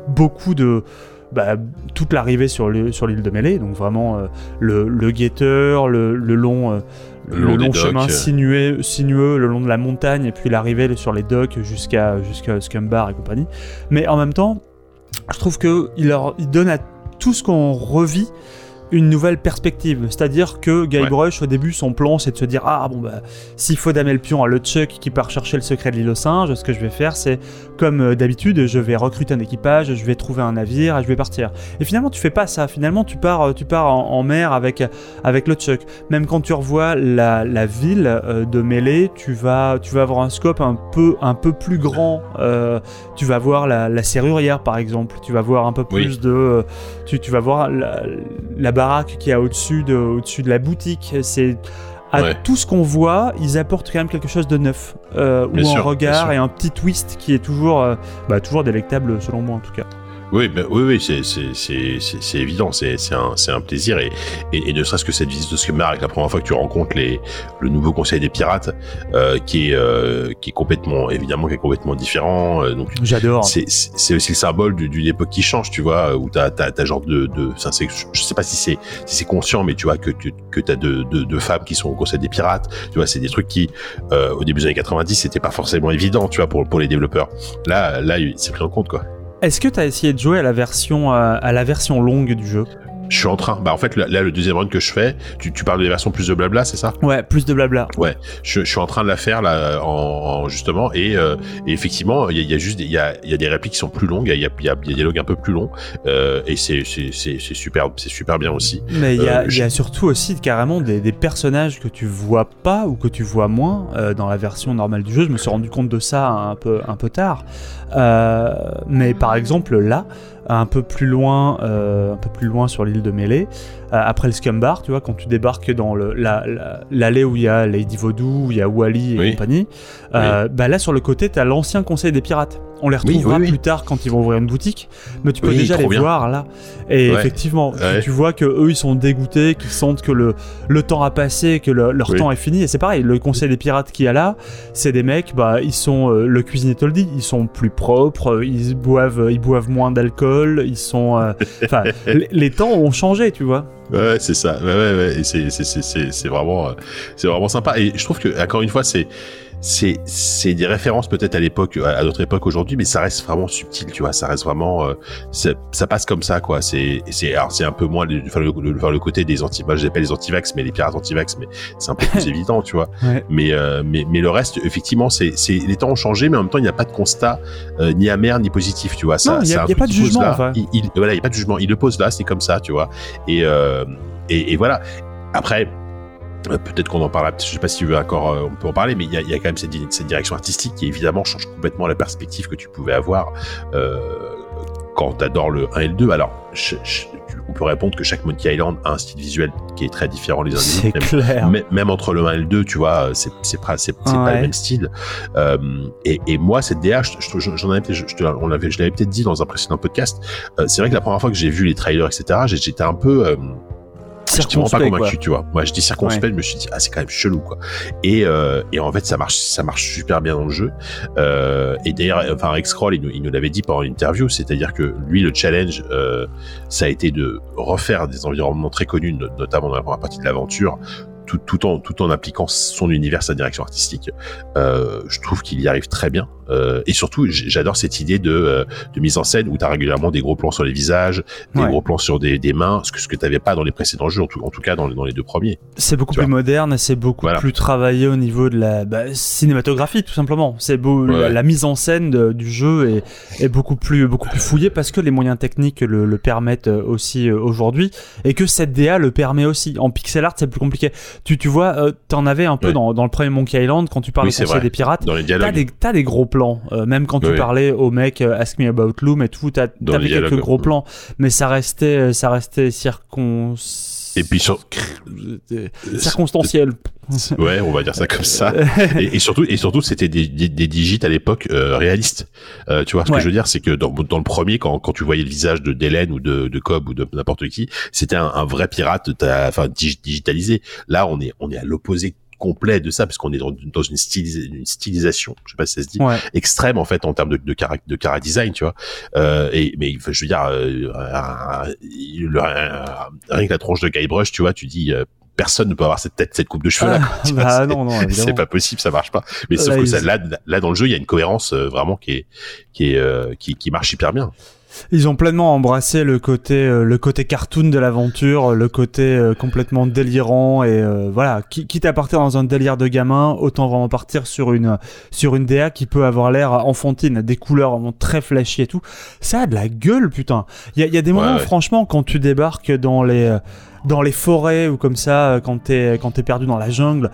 beaucoup de, bah, toute l'arrivée sur l'île sur de Mêlée, donc vraiment euh, le, le, guetteur, le, le long, euh, le, long, chemin sinueux, sinueux le long de la montagne, et puis l'arrivée sur les docks jusqu'à jusqu'à Scumbar et compagnie. Mais en même temps, je trouve qu'il leur il donne à tout ce qu'on revit une nouvelle perspective. C'est-à-dire que Guybrush, au début, son plan, c'est de se dire Ah, bon, bah, s'il faut damer le pion à le Chuck qui part chercher le secret de l'île aux singes, ce que je vais faire, c'est comme euh, d'habitude, je vais recruter un équipage, je vais trouver un navire et je vais partir. Et finalement, tu fais pas ça. Finalement, tu pars, euh, tu pars en, mer avec, avec le Chuck. Même quand tu revois la, la ville euh, de Mêlée, tu vas, tu vas avoir un scope un peu, un peu plus grand. tu vas voir la, la, serrurière, par exemple. Tu vas voir un peu plus de. Tu, tu, vas voir la, la baraque qui est au-dessus de, au-dessus de la boutique. C'est à tout ce qu'on voit, ils apportent quand même quelque chose de neuf, euh, ou un regard et un petit twist qui est toujours, euh, bah, toujours délectable selon moi en tout cas. Oui, ben, oui, oui, c'est, c'est, c'est, c'est évident, c'est, c'est, un, c'est un plaisir. Et, et, ne serait-ce que cette visite de Scumbar, avec la première fois que tu rencontres les, le nouveau conseil des pirates, euh, qui, est, euh, qui est complètement, évidemment, qui est complètement différent. Euh, donc, J'adore. C'est, c'est aussi le symbole d'une époque qui change, tu vois, où t'as, t'as, t'as genre de. de je sais pas si c'est, si c'est conscient, mais tu vois, que, que, que t'as deux, deux, deux femmes qui sont au conseil des pirates. Tu vois, c'est des trucs qui, euh, au début des années 90, c'était pas forcément évident, tu vois, pour, pour les développeurs. Là, là, c'est pris en compte, quoi. Est-ce que tu as essayé de jouer à la version euh, à la version longue du jeu? Je suis en train. Bah en fait là, le deuxième run que je fais, tu, tu parles de la version plus de blabla, c'est ça? Ouais, plus de blabla. Ouais, je, je, suis en train de la faire là en, justement et, euh, et effectivement il y a, y a, juste il y a, y a des répliques qui sont plus longues, il y a, y, a, y a des dialogues un peu plus longs euh, et c'est c'est c'est super c'est super bien aussi. Mais il y a, euh, y a surtout aussi carrément des, des, personnages que tu vois pas ou que tu vois moins euh, dans la version normale du jeu. Je me suis rendu compte de ça un peu un peu tard. Euh, mais par exemple là un peu plus loin, euh, un peu plus loin sur l'île de Mêlée, après le Scumbar, tu vois, quand tu débarques dans l'allée où il y a Lady Vaudou, où il y a Wally et compagnie, euh, bah là sur le côté, tu as l'ancien conseil des pirates. On les retrouvera plus tard quand ils vont ouvrir une boutique, mais tu peux déjà les voir là. Et effectivement, tu, vois que eux ils sont dégoûtés, qu'ils sentent que le, le temps a passé, que leur temps est fini. Et c'est pareil, le conseil des pirates qui a là, c'est des mecs, bah ils sont euh, le cuisinier te le dit, ils sont plus propres, ils boivent, ils boivent moins d'alcool, ils sont, euh, enfin, les temps ont changé, tu vois. Ouais, c'est ça. Ouais, ouais, ouais. Et c'est, vraiment, euh, c'est vraiment sympa. Et je trouve que, encore une fois, c'est, c'est c'est des références peut-être à l'époque à d'autres époques aujourd'hui mais ça reste vraiment subtil tu vois. Ça reste vraiment euh, ça, passe comme ça quoi. C'est c'est alors c'est un peu moins le, le, le, le, côté des anti moi je les les antivax mais les pirates antivax mais c'est un peu plus évident tu vois. Mais euh, mais mais le reste effectivement c'est c'est les temps ont changé mais en même temps il n'y a pas de constat euh, ni amer ni positif tu vois. Ça il n'y a, a pas de jugement là, il, voilà il y a pas de jugement. Il le pose là c'est comme ça tu vois. Et et, et voilà. Après euh, peut-être qu'on en parlera, je sais pas si tu veux encore, euh, on peut en parler, mais il y a, y a, quand même cette, cette, direction artistique qui évidemment change complètement la perspective que tu pouvais avoir euh, quand t'adores le 1 et le 2. Alors, on peut répondre que chaque Monkey Island a un style visuel qui est très différent les uns des autres. Clair. Même, même, entre le 1 et le 2, tu vois, c'est c'est pas, c'est pas le même style. Euh, et, et, moi, cette DA, j'en avais, je, je, on l'avait, je peut-être dit dans un précédent podcast. Euh, c'est vrai que la première fois que j'ai vu les trailers, etc., j'étais un peu circonspect, pas convaincu, tu vois. Moi, je dis circonspect, je me suis dit, ah, c'est quand même chelou, quoi. Et, euh, et en fait, ça marche, ça marche super bien dans le jeu. Euh, et d'ailleurs, enfin, X-Crawl, il nous, il nous l'avait dit pendant l'interview, c'est-à-dire que lui, le challenge, euh, ça a été de refaire des environnements très connus, notamment dans la première partie de l'aventure, tout, tout, en, tout en appliquant son univers, sa direction artistique. Euh, je trouve qu'il y arrive très bien. Euh, et surtout, j'adore cette idée de, euh, de, mise en scène où tu as régulièrement des gros plans sur les visages, des gros plans sur des, des mains, ce que, ce que tu n'avais pas dans les précédents jeux, en tout, en tout cas dans, dans, les deux premiers. C'est beaucoup plus moderne, c'est beaucoup plus travaillé au niveau de la bah, cinématographie, tout simplement. C'est beau, la, mise en scène du jeu est, est, beaucoup plus beaucoup plus fouillée parce que les moyens techniques le, le permettent aussi aujourd'hui et que cette DA le permet aussi. En pixel art, c'est plus compliqué. Tu, tu vois, euh, t'en avais un peu dans, dans, le premier Monkey Island quand tu oui, conseil des pirates. Dans les T'as des, gros plans euh, même quand tu parlais au mec euh, Ask Me About Loom et tout, t'avais quelques gros plans, mais ça restait, ça restait et puis sur circonstanciel. ouais, on va dire ça comme ça. et, surtout, et surtout, c'était des, des, des digits à l'époque euh, réalistes. Euh, tu vois, ce que je veux dire, c'est que dans, dans le premier, quand, quand tu voyais le visage de d'Hélène ou de, de Cobb ou de n'importe qui, c'était un, un, vrai pirate, enfin digitalisé. Là, on est on est à l'opposé complet de ça parce qu'on est dans, dans une, une, stylisation je sais pas si ça se dit extrême en fait en termes de de cara, de cara design tu vois euh, et mais je veux dire euh, rien que la tronche de Guybrush tu vois tu dis euh, personne ne peut avoir cette tête, cette coupe de cheveux là. Ah, bah, non, non, c'est pas possible, ça marche pas. Mais sauf que ça, là, là, dans le jeu, il y a une cohérence euh, vraiment qui est, qui est, euh, qui, qui marche hyper bien. Ils ont pleinement embrassé le côté, euh, le côté cartoon de l'aventure, le côté euh, complètement délirant et euh, voilà. quitte à partir dans un délire de gamin, autant vraiment partir sur une sur une DA qui peut avoir l'air enfantine, des couleurs vraiment très flashy et tout. Ça a de la gueule, putain. Il y a, y a, des moments, franchement, quand tu débarques dans les dans les forêts ou comme ça, quand t'es quand t'es perdu dans la jungle,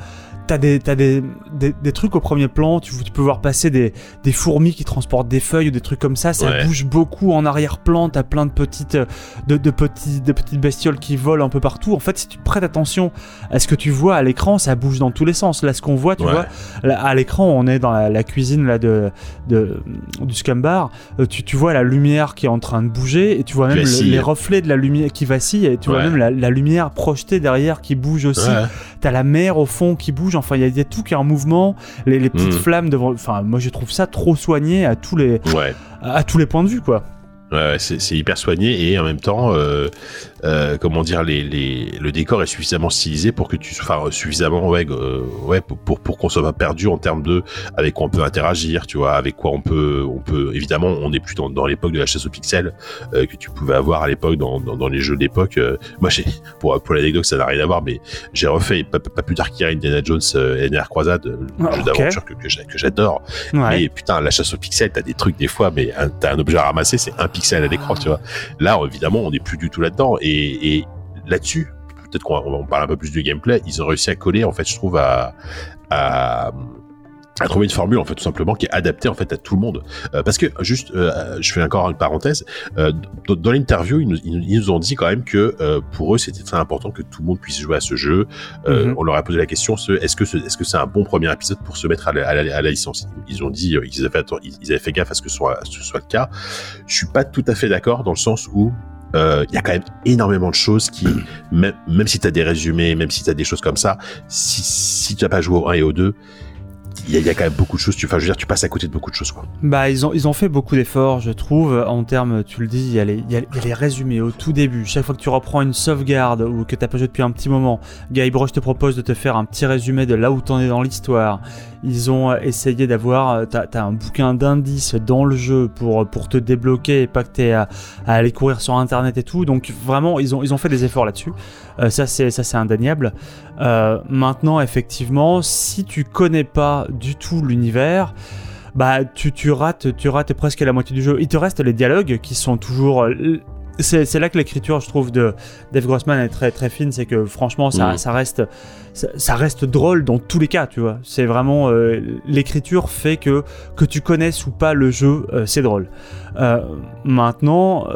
t'as des, t'as des, des, des, trucs au premier plan, tu, tu peux voir passer des, des, fourmis qui transportent des feuilles ou des trucs comme ça, ça bouge beaucoup en arrière-plan, t'as plein de petites, de, de, petits, de petites bestioles qui volent un peu partout. En fait, si tu prêtes attention à ce que tu vois à l'écran, ça bouge dans tous les sens. Là, ce qu'on voit, tu vois, à l'écran, on est dans la, cuisine là, de, de, du scumbar, euh, tu, tu vois la lumière qui est en train de bouger et tu vois même les reflets de la lumière qui vacille et tu vois même la, la, lumière projetée derrière qui bouge aussi. T'as la mer au fond qui bouge Enfin, il y, a tout qui est en mouvement. Les, petites hmm. flammes devant. Enfin, moi, je trouve ça trop soigné à tous les, à tous les points de vue, quoi. Ouais, c'est hyper soigné et en même temps, euh, euh, comment dire, les, les, le décor est suffisamment stylisé pour que tu, enfin suffisamment ouais, euh, ouais pour pour qu'on soit pas perdu en termes de avec quoi on peut interagir, tu vois, avec quoi on peut on peut évidemment on n'est plus dans, dans l'époque de la chasse aux pixels euh, que tu pouvais avoir à l'époque dans, dans, dans, les jeux d'époque. Euh, moi j'ai pour pour l'anecdote ça n'a rien à voir, mais j'ai refait pas, pas, plus tard qu'hier Indiana Jones euh, NR Croisade, le ah, jeu d'aventure que, que j'adore. Mais putain la chasse aux pixels, t'as des trucs des fois, mais t'as un objet à ramasser, c'est un pixel à l'écran, tu vois. Là, évidemment, on n'est plus du tout là-dedans. Et, là-dessus, peut-être qu'on parle un peu plus du gameplay, ils ont réussi à coller, en fait, je trouve, à à trouver une formule en fait tout simplement qui est adaptée en fait à tout le monde. Euh, parce que juste euh, je fais encore une parenthèse euh, dans, l'interview ils nous, ils nous, ont dit quand même que pour eux c'était très important que tout le monde puisse jouer à ce jeu. Mm-hmm. on leur a posé la question est-ce que est-ce que c'est un bon premier épisode pour se mettre à la, à la, licence? Ils ont dit ils avaient, fait, ils avaient fait gaffe à ce que ce soit, ce soit le cas. Je suis pas tout à fait d'accord dans le sens où il y a quand même énormément de choses qui, même, même si tu as des résumés, même si tu as des choses comme ça, si, si tu n'as pas joué au 1 et au 2, il y, a quand même beaucoup de choses. Tu, enfin, je veux dire, tu passes à côté de beaucoup de choses, quoi. Bah, ils ont, ils ont fait beaucoup d'efforts, je trouve, en termes, tu le dis, il y, a les, y, a les résumés au tout début. Chaque fois que tu reprends une sauvegarde ou que t'as pas joué depuis un petit moment, Guybrush te propose de te faire un petit résumé de là où t'en es dans l'histoire. Ils ont euh, essayé d'avoir, euh, t'as as un bouquin d'indices dans le jeu pour, pour te débloquer et pas que t'aies à, à, aller courir sur internet et tout. Donc vraiment, ils ont, ils ont fait des efforts là-dessus. Euh, ça, c'est ça, c'est indéniable. Euh, maintenant, effectivement, si tu connais pas du tout l'univers, bah tu, rates, tu rates presque la moitié du jeu. Il te reste les dialogues qui sont toujours c'est là que l'écriture, je trouve, de Dave Grossman est très très fine. C'est que franchement, ça, ça reste ça, reste drôle dans tous les cas, tu vois. C'est vraiment euh, l'écriture fait que que tu connaisses ou pas le jeu, euh, c'est drôle. Euh, maintenant,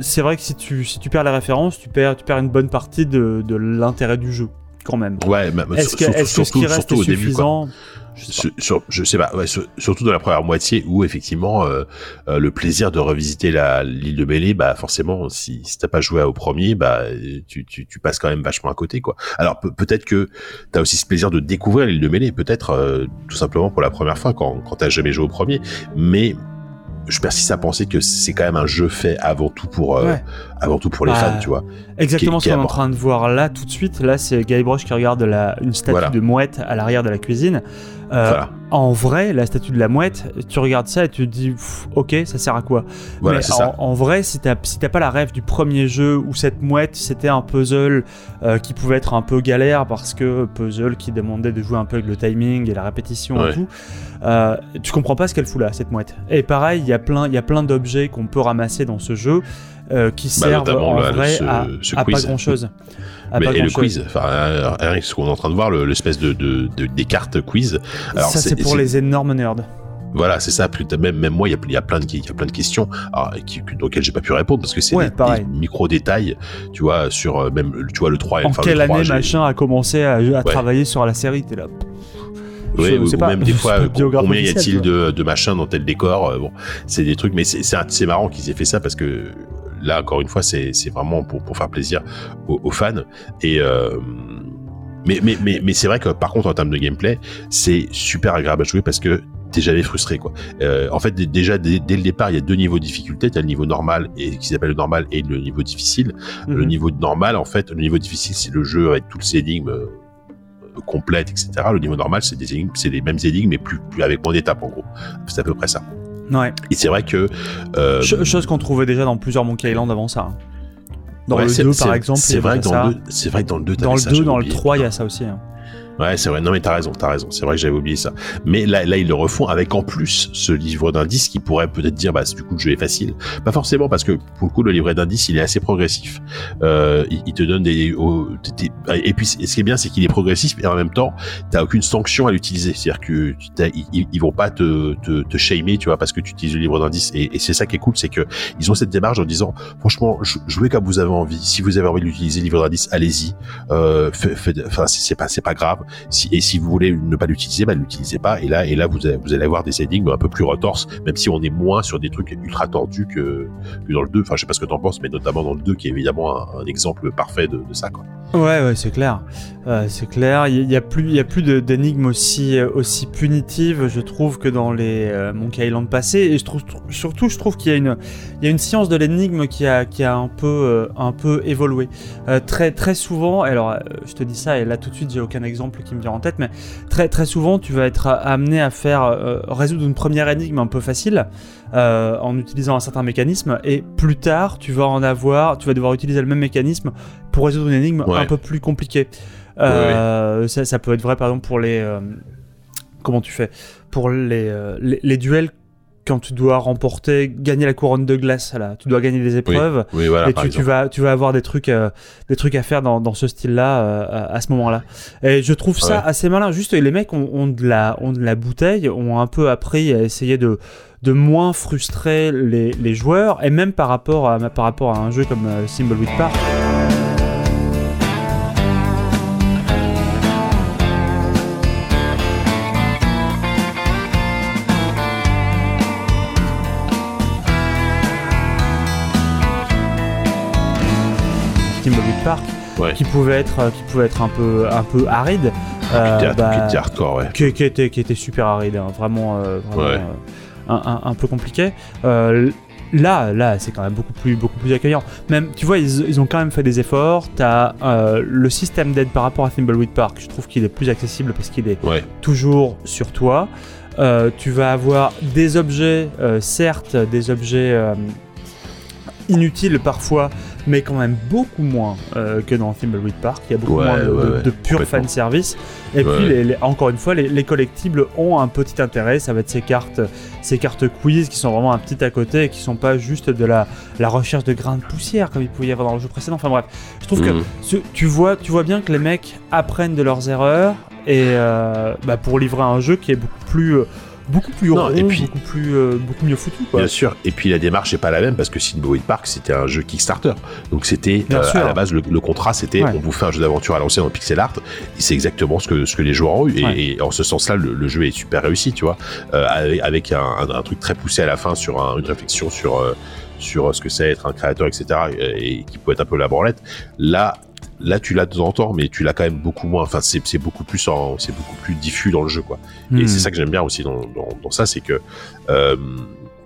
c'est vrai que si tu si tu perds la référence, tu perds tu perds une bonne partie de, de l'intérêt du jeu quand même. Ouais, est-ce que, est -ce, qui reste suffisant je sais pas. Sur, je sais pas ouais, surtout dans la première moitié où effectivement euh, euh, le plaisir de revisiter l'île de Mêlée, bah forcément si, si t'as pas joué au premier, bah tu, tu, tu, passes quand même vachement à côté quoi. Alors peut-être que t'as aussi ce plaisir de découvrir l'île de Mêlée, peut-être euh, tout simplement pour la première fois quand quand t'as jamais joué au premier, mais je persiste à penser que c'est quand même un jeu fait avant tout pour euh, avant tout pour les bah, fans, tu vois. Exactement ce qu'on est en train de voir là tout de suite. Là, c'est Guybrush qui regarde la, une statue de mouette à l'arrière de la cuisine. Euh, en vrai, la statue de la mouette, tu regardes ça et tu te dis, ok, ça sert à quoi? Voilà, Mais en, ça. en, vrai, si t'as si pas la rêve du premier jeu où cette mouette c'était un puzzle euh, qui pouvait être un peu galère parce que puzzle qui demandait de jouer un peu avec le timing et la répétition et tout, euh, tu comprends pas ce qu'elle fout là, cette mouette. Et pareil, il y a plein, il y a plein d'objets qu'on peut ramasser dans ce jeu euh, qui bah, servent en vrai à, à pas grand chose. Mais, et le quiz, enfin, ce qu'on est en train de voir, l'espèce de, de, de, des cartes quiz. Alors, ça, c'est pour les énormes nerds. Voilà, c'est ça. Même, même moi, il y, a, plein de, y a plein de questions alors, qui, auxquelles j'ai pas pu répondre parce que c'est des, micro détails, tu vois, sur euh, même, tu vois, le 3 En quelle année machin a commencé à, travailler sur la série T'es là. Oui, ou, pas, même des fois, combien y a-t-il de, de machin dans tel décor euh, Bon, c'est des trucs, mais c'est marrant qu'ils aient fait ça parce que là, encore une fois, c'est vraiment pour, pour faire plaisir aux, fans. Et euh, mais, mais, mais, mais c'est vrai que par contre, en termes de gameplay, c'est super agréable à jouer parce que t'es jamais frustré quoi. Euh, en fait déjà dès, le départ il y a deux niveaux de difficulté, t'as le niveau normal et qui s'appelle le normal et le niveau difficile. Le mhm. niveau normal en fait, le niveau difficile c'est le jeu avec toutes ces énigmes euh, complètes etc. Le niveau normal c'est des énigmes, c'est les mêmes énigmes mais plus, plus avec moins d'étapes en gros. C'est à peu près ça. Ouais. Et c'est vrai que euh, chose qu'on trouvait déjà dans plusieurs Monkey Island avant ça. Hein. Dans le 2 par exemple, c'est vrai, que dans le 2, c'est vrai que dans le 2, dans le 2, dans le 3, il y a ça aussi. Hein. Ouais, c'est vrai. Non, mais t'as raison, t'as raison. C'est vrai que j'avais oublié ça. Mais là, là, ils le refont avec en plus ce livre d'indices qui pourrait peut-être dire, bah, du coup, le jeu est facile. Pas forcément parce que pour le coup, le livret d'indices, il est assez progressif. Euh, il, te donne des, et puis, ce qui est bien, c'est qu'il est progressif, et en même temps, t'as aucune sanction à l'utiliser. C'est-à-dire que ils, vont pas te, te, te shamer, tu vois, parce que tu utilises le livre d'indices. Et, c'est ça qui est cool, c'est que ils ont cette démarche en disant, franchement, jouez comme vous avez envie. Si vous avez envie d'utiliser le livre d'indices, allez-y. Euh, c'est pas, c'est pas grave. Et si vous voulez ne pas l'utiliser, bah, l'utilisez pas. Et là, et là, vous allez, avoir des énigmes un peu plus retorses, même si on est moins sur des trucs ultra tordus que, dans le 2. Enfin, je sais pas ce que t'en penses, mais notamment dans le 2, qui est évidemment un, exemple parfait de, ça, quoi. Ouais, ouais, c'est clair. Euh, c'est clair. Il y, a plus, il y a plus d'énigmes aussi, euh, aussi punitives, je trouve, que dans les euh, Monkey Island passés. Et je trouve, surtout, je trouve qu'il y a une, il y a une science de l'énigme qui a, qui a un peu, un peu évolué. très, très souvent. Alors, je te dis ça, et là tout de suite, j'ai aucun exemple qui me vient en tête, mais très, très souvent, tu vas être amené à faire résoudre une première énigme un peu facile. en utilisant un certain mécanisme et plus tard tu vas en avoir tu vas devoir utiliser le même mécanisme pour résoudre une énigme un peu plus compliquée. Euh, ça, peut être vrai par exemple pour les. Euh, comment tu fais? Pour euh, les, les, duels quand tu dois remporter, gagner la couronne de glace, là, tu dois gagner des épreuves, et tu, tu, vas, tu vas avoir des trucs, des trucs à faire dans, dans ce style-là à, ce moment-là. Et je trouve ça assez malin. Juste, les mecs ont, ont, de la, ont de la bouteille, ont un peu appris à essayer de, de moins frustrer les, les joueurs, et même par rapport à, par rapport à un jeu comme Thimbleweed Park. Park, qui pouvait être, euh, qui pouvait être un peu, un peu aride. Euh, qui, bah, était hardcore, ouais. Qui, était, qui était super aride, hein, vraiment, euh, un, un, peu compliqué. là, là, c'est quand même beaucoup plus, beaucoup plus accueillant. Même, tu vois, ils, ils ont quand même fait des efforts. T'as le système d'aide par rapport à Thimbleweed Park. Je trouve qu'il est plus accessible parce qu'il est toujours sur toi. tu vas avoir des objets, certes, des objets inutiles parfois, mais quand même beaucoup moins euh, que dans Thimbleweed Park. Il y a beaucoup moins de, pur fan service. Et puis, encore une fois, les, collectibles ont un petit intérêt. Ça va être ces cartes, ces cartes quiz qui sont vraiment un petit à côté et qui sont pas juste de la, la recherche de grains de poussière comme il pouvait y avoir dans le jeu précédent. Enfin bref, je trouve que mhm. tu vois, tu vois bien que les mecs apprennent de leurs erreurs et euh, bah, pour livrer un jeu qui est beaucoup plus euh, beaucoup plus rond, et puis, beaucoup, plus, euh, beaucoup mieux foutu. Bien sûr, et puis la démarche n'est pas la même parce que Synthboid Park c'était un jeu Kickstarter. Donc c'était euh, à la base le, contrat c'était on vous fait un jeu d'aventure à l'ancienne en pixel art. C'est exactement ce que, ce que les joueurs ont eu. Et, en ce sens-là, le, jeu est super réussi, tu vois, euh, avec, un, truc très poussé à la fin sur une réflexion sur sur ce que c'est être un créateur, etc. Et, qui peut être un peu la branlette. Là, Là, tu l'as de temps en temps, mais tu l'as quand même beaucoup moins. Enfin, c'est beaucoup plus c'est beaucoup plus diffus dans le jeu, quoi. Et hmm. c'est ça que j'aime bien aussi dans, dans, ça, c'est que euh,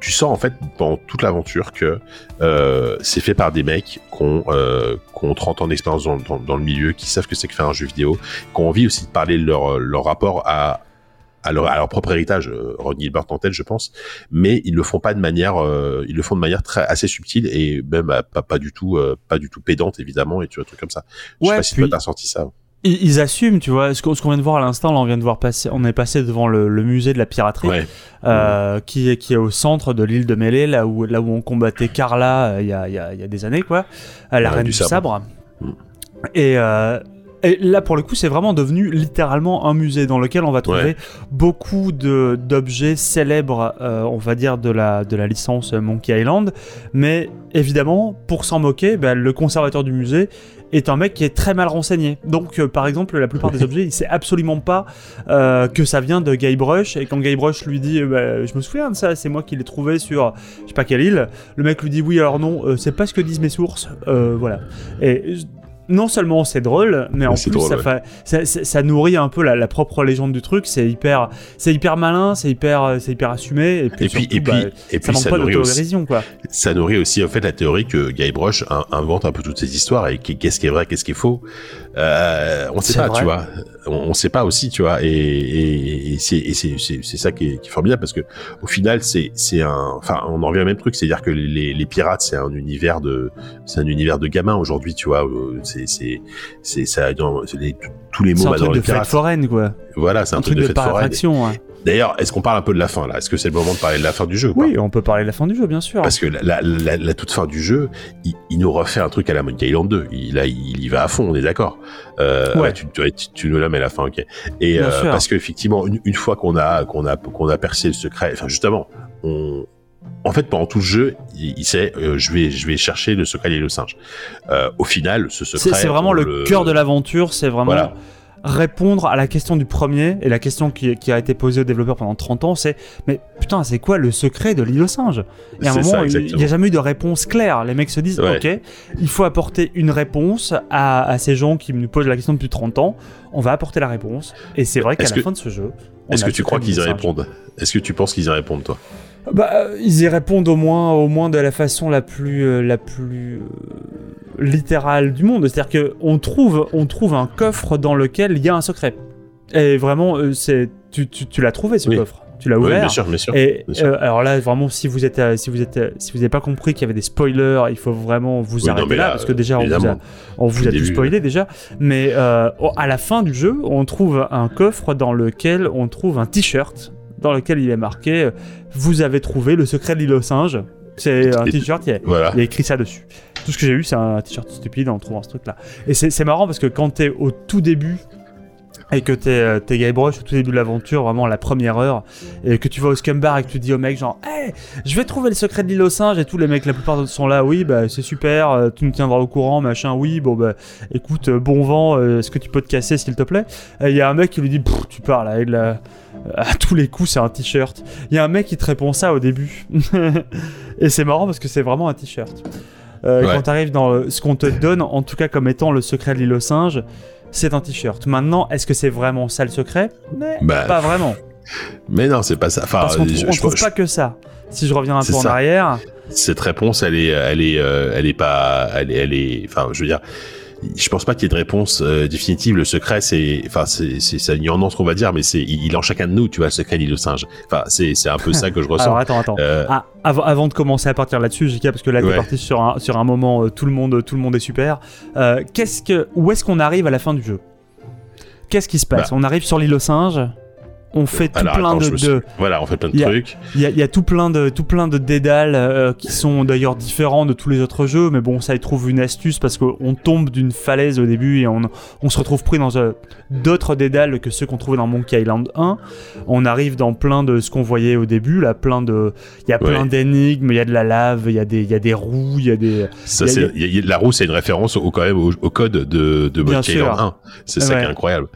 tu sens en fait pendant toute l'aventure que euh, c'est fait par des mecs qui ont, euh, 30 ans d'expérience dans, dans, le milieu, qui savent que c'est que faire un jeu vidéo, qui ont envie aussi de parler de leur, leur rapport à, à leur, propre héritage, euh, Ron Gilbert en tête, je pense, mais ils le font pas de manière, euh, ils le font de manière très assez subtile et même euh, pas, pas du tout, pas du tout pédante évidemment et tu vois trucs comme ça. Je sais pas si tu as sorti ça. Ils, assument, tu vois, ce qu'on vient de voir à l'instant, on vient de voir passer, on est passé devant le, musée de la piraterie, qui est qui est au centre de l'île de Mêlée, là où là où on combattait Carla il y, a, y, a, y, a, des années quoi, à l'arène du, sabre. Mm. Et Et là, pour le coup, c'est vraiment devenu littéralement un musée dans lequel on va trouver beaucoup d'objets célèbres, euh, on va dire, de la, de la licence Monkey Island. Mais évidemment, pour s'en moquer, ben, le conservateur du musée est un mec qui est très mal renseigné. Donc, euh, par exemple, la plupart des objets, il sait absolument pas euh, que ça vient de Guybrush. Et quand Guybrush lui dit, bah, je me souviens de ça, c'est moi qui l'ai trouvé sur je sais pas quelle île, le mec lui dit, oui, alors non, c'est pas ce que disent mes sources. voilà. Et non seulement c'est drôle, mais en plus ça, ça, nourrit un peu la, propre légende du truc. C'est hyper, c'est hyper malin, c'est hyper, c'est hyper assumé. Et puis, et puis, bah, et puis, ça, nourrit aussi, quoi. Ça nourrit aussi en fait la théorie que Guybrush invente un peu toutes ces histoires et qu'est-ce qui est vrai, qu'est-ce qui est faux. Euh, on sait pas, tu vois. On, sait pas aussi, tu vois. Et, et, et c'est ça qui est, qui est, formidable parce que au final, c'est c'est un. Enfin, on en revient au même truc, c'est-à-dire que les, les pirates, c'est un univers de, c'est un univers de gamins aujourd'hui, tu vois. C'est c'est c'est ça. Dans, les, tous les mots bah, dans de fête foraine, quoi. Voilà, c'est un, truc, de, fête foraine. Ouais. D'ailleurs, est-ce qu'on parle un peu de la fin là? Est-ce que c'est le moment de parler de la fin du jeu Oui, on peut parler de la fin du jeu, bien sûr. Parce que la, la, la, toute fin du jeu, il, il, nous refait un truc à la Monkey Island 2. Il, là, il y va à fond, on est d'accord. Euh, ouais. tu, tu, tu, nous la mets à la fin, ok. Et euh, parce qu'effectivement, une, une fois qu'on a qu'on a qu'on a percé le secret, enfin justement, on en fait, pendant tout le jeu, il, sait, euh, je vais, je vais chercher le secret des le singe. Euh, au final, ce secret, c'est vraiment le, cœur de l'aventure. C'est vraiment voilà répondre à la question du premier, et la question qui, a été posée aux développeurs pendant 30 ans, c'est mais putain, c'est quoi le secret de l'île aux singes? Et à un moment, il n'y a jamais eu de réponse claire. Les mecs se disent, ok, il faut apporter une réponse à, ces gens qui nous posent la question depuis 30 ans, on va apporter la réponse. Et c'est vrai qu'à la fin de ce jeu... Est-ce que tu crois qu'ils y répondent? Est-ce que tu penses qu'ils y répondent, toi? Bah, ils y répondent au moins, au moins de la façon la plus, euh, la plus euh, littérale du monde. C'est-à-dire que on trouve, on trouve un coffre dans lequel il y a un secret. Et vraiment, euh, c'est, tu, tu, tu l'as trouvé ce coffre. Tu l'as ouvert. Oui, bien sûr, bien sûr. Et alors là, vraiment, si vous êtes, si vous êtes, si vous n'avez pas compris qu'il y avait des spoilers, il faut vraiment vous arrêter là, parce que déjà, on vous a, on vous a tout spoilé déjà. Mais à la fin du jeu, on trouve un coffre dans lequel on trouve un t-shirt dans lequel il est marqué euh, Vous avez trouvé le secret de l'île aux singes. C'est un t-shirt, il, il, y a écrit ça dessus. Tout ce que j'ai eu, c'est un t-shirt stupide en trouvant ce truc-là. Et c'est marrant parce que quand t'es au tout début et que t'es euh, es Guybrush au tout début de l'aventure, vraiment la première heure, et que tu vas au scumbar et que tu dis au mec genre hey, je vais trouver le secret de l'île aux singes et tous les mecs la plupart sont là oui bah c'est super, euh, tu me tiendras au courant machin oui bon bah écoute bon vent est-ce que tu peux te casser s'il te plaît? Il y a un mec qui lui dit tu parles avec la à tous les coups, c'est un t-shirt. Il y a un mec qui te répond ça au début. et c'est marrant parce que c'est vraiment un t-shirt. Euh, Quand tu arrives dans ce qu'on te donne, en tout cas comme étant le secret de l'île aux singes, c'est un t-shirt. Maintenant, est-ce que c'est vraiment ça le secret? Bah, Pas vraiment. Mais non, c'est pas ça. Enfin, Parce qu'on je, trouve pas que ça. Si je reviens un peu en arrière. Cette réponse, elle est, elle est, euh, elle est pas, elle est, elle est, enfin, je veux dire, je pense pas qu'il y ait de réponse euh, définitive. Le secret, c'est, enfin, c'est, c'est, ça en ce qu'on va dire, mais c'est, il, est en chacun de nous, tu vois, le secret l'île au singe. Enfin, c'est, c'est un peu ça que je ressens. Alors attends, attends. Euh, ah, avant de commencer à partir là-dessus, JK, parce que là, t'es parti sur un, sur un moment, euh, tout le monde, tout le monde est super. qu'est-ce que, où est-ce qu'on arrive à la fin du jeu? Qu'est-ce qui se passe? Bah. On arrive sur l'île au singe on fait tout plein de, voilà on fait plein de trucs il y, a tout plein de tout plein de dédales euh, qui sont d'ailleurs différents de tous les autres jeux mais bon ça y trouve une astuce parce qu'on tombe d'une falaise au début et on, on se retrouve pris dans euh, d'autres dédales que ceux qu'on trouvait dans Monkey Island 1 on arrive dans plein de ce qu'on voyait au début là plein de il y a plein d'énigmes il y a de la lave il y a des il y a des roues il y a des ça la roue c'est une référence au quand même au, code de, de Monkey Island 1 c'est ça qui est incroyable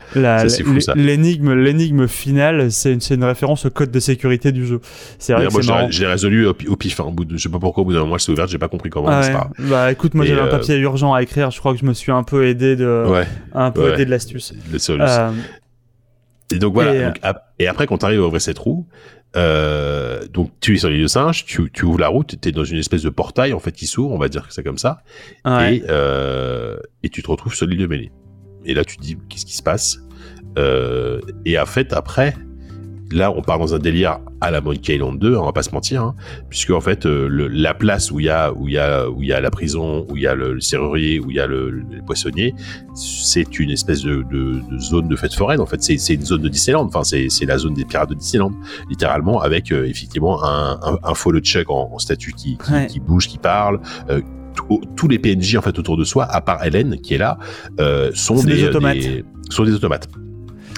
l'énigme l'énigme finale c'est une, référence au code de sécurité du jeu. C'est vrai J'ai résolu au, pif. Hein, au bout de, je sais pas pourquoi, au bout d'un moment, c'est ouvert, j'ai pas compris comment. Bah écoute, moi j'avais un euh, papier urgent à écrire. Je crois que je me suis un peu aidé de, un peu aidé de l'astuce. Euh, et donc voilà. Euh, et après, quand tu arrives à ouvrir cette roue, euh, donc tu es sur l'île de singe, tu, tu, ouvres la route, tu es dans une espèce de portail en fait qui s'ouvre, on va dire que c'est comme ça, et, euh, et tu te retrouves sur l'île de Mêlée. Et là tu te dis qu'est-ce qui se passe? Euh, et en fait, après, là, on part dans un délire à la Monkey Island 2, on va pas se mentir, hein, puisque en fait, euh, le, la place où il y a où il y a où il y a la prison, où il y a le, serrurier, où il y a le, poissonnier, c'est une espèce de, de, de, zone de fête foraine. En fait, c'est une zone de Disneyland. Enfin, c'est la zone des pirates de Disneyland, littéralement, avec euh, effectivement un, un, un faux Chuck en, en statue qui, qui, qui, bouge, qui parle. Euh, tous les PNJ en fait autour de soi, à part Hélène qui est là, euh, sont des, des, automates. sont des automates.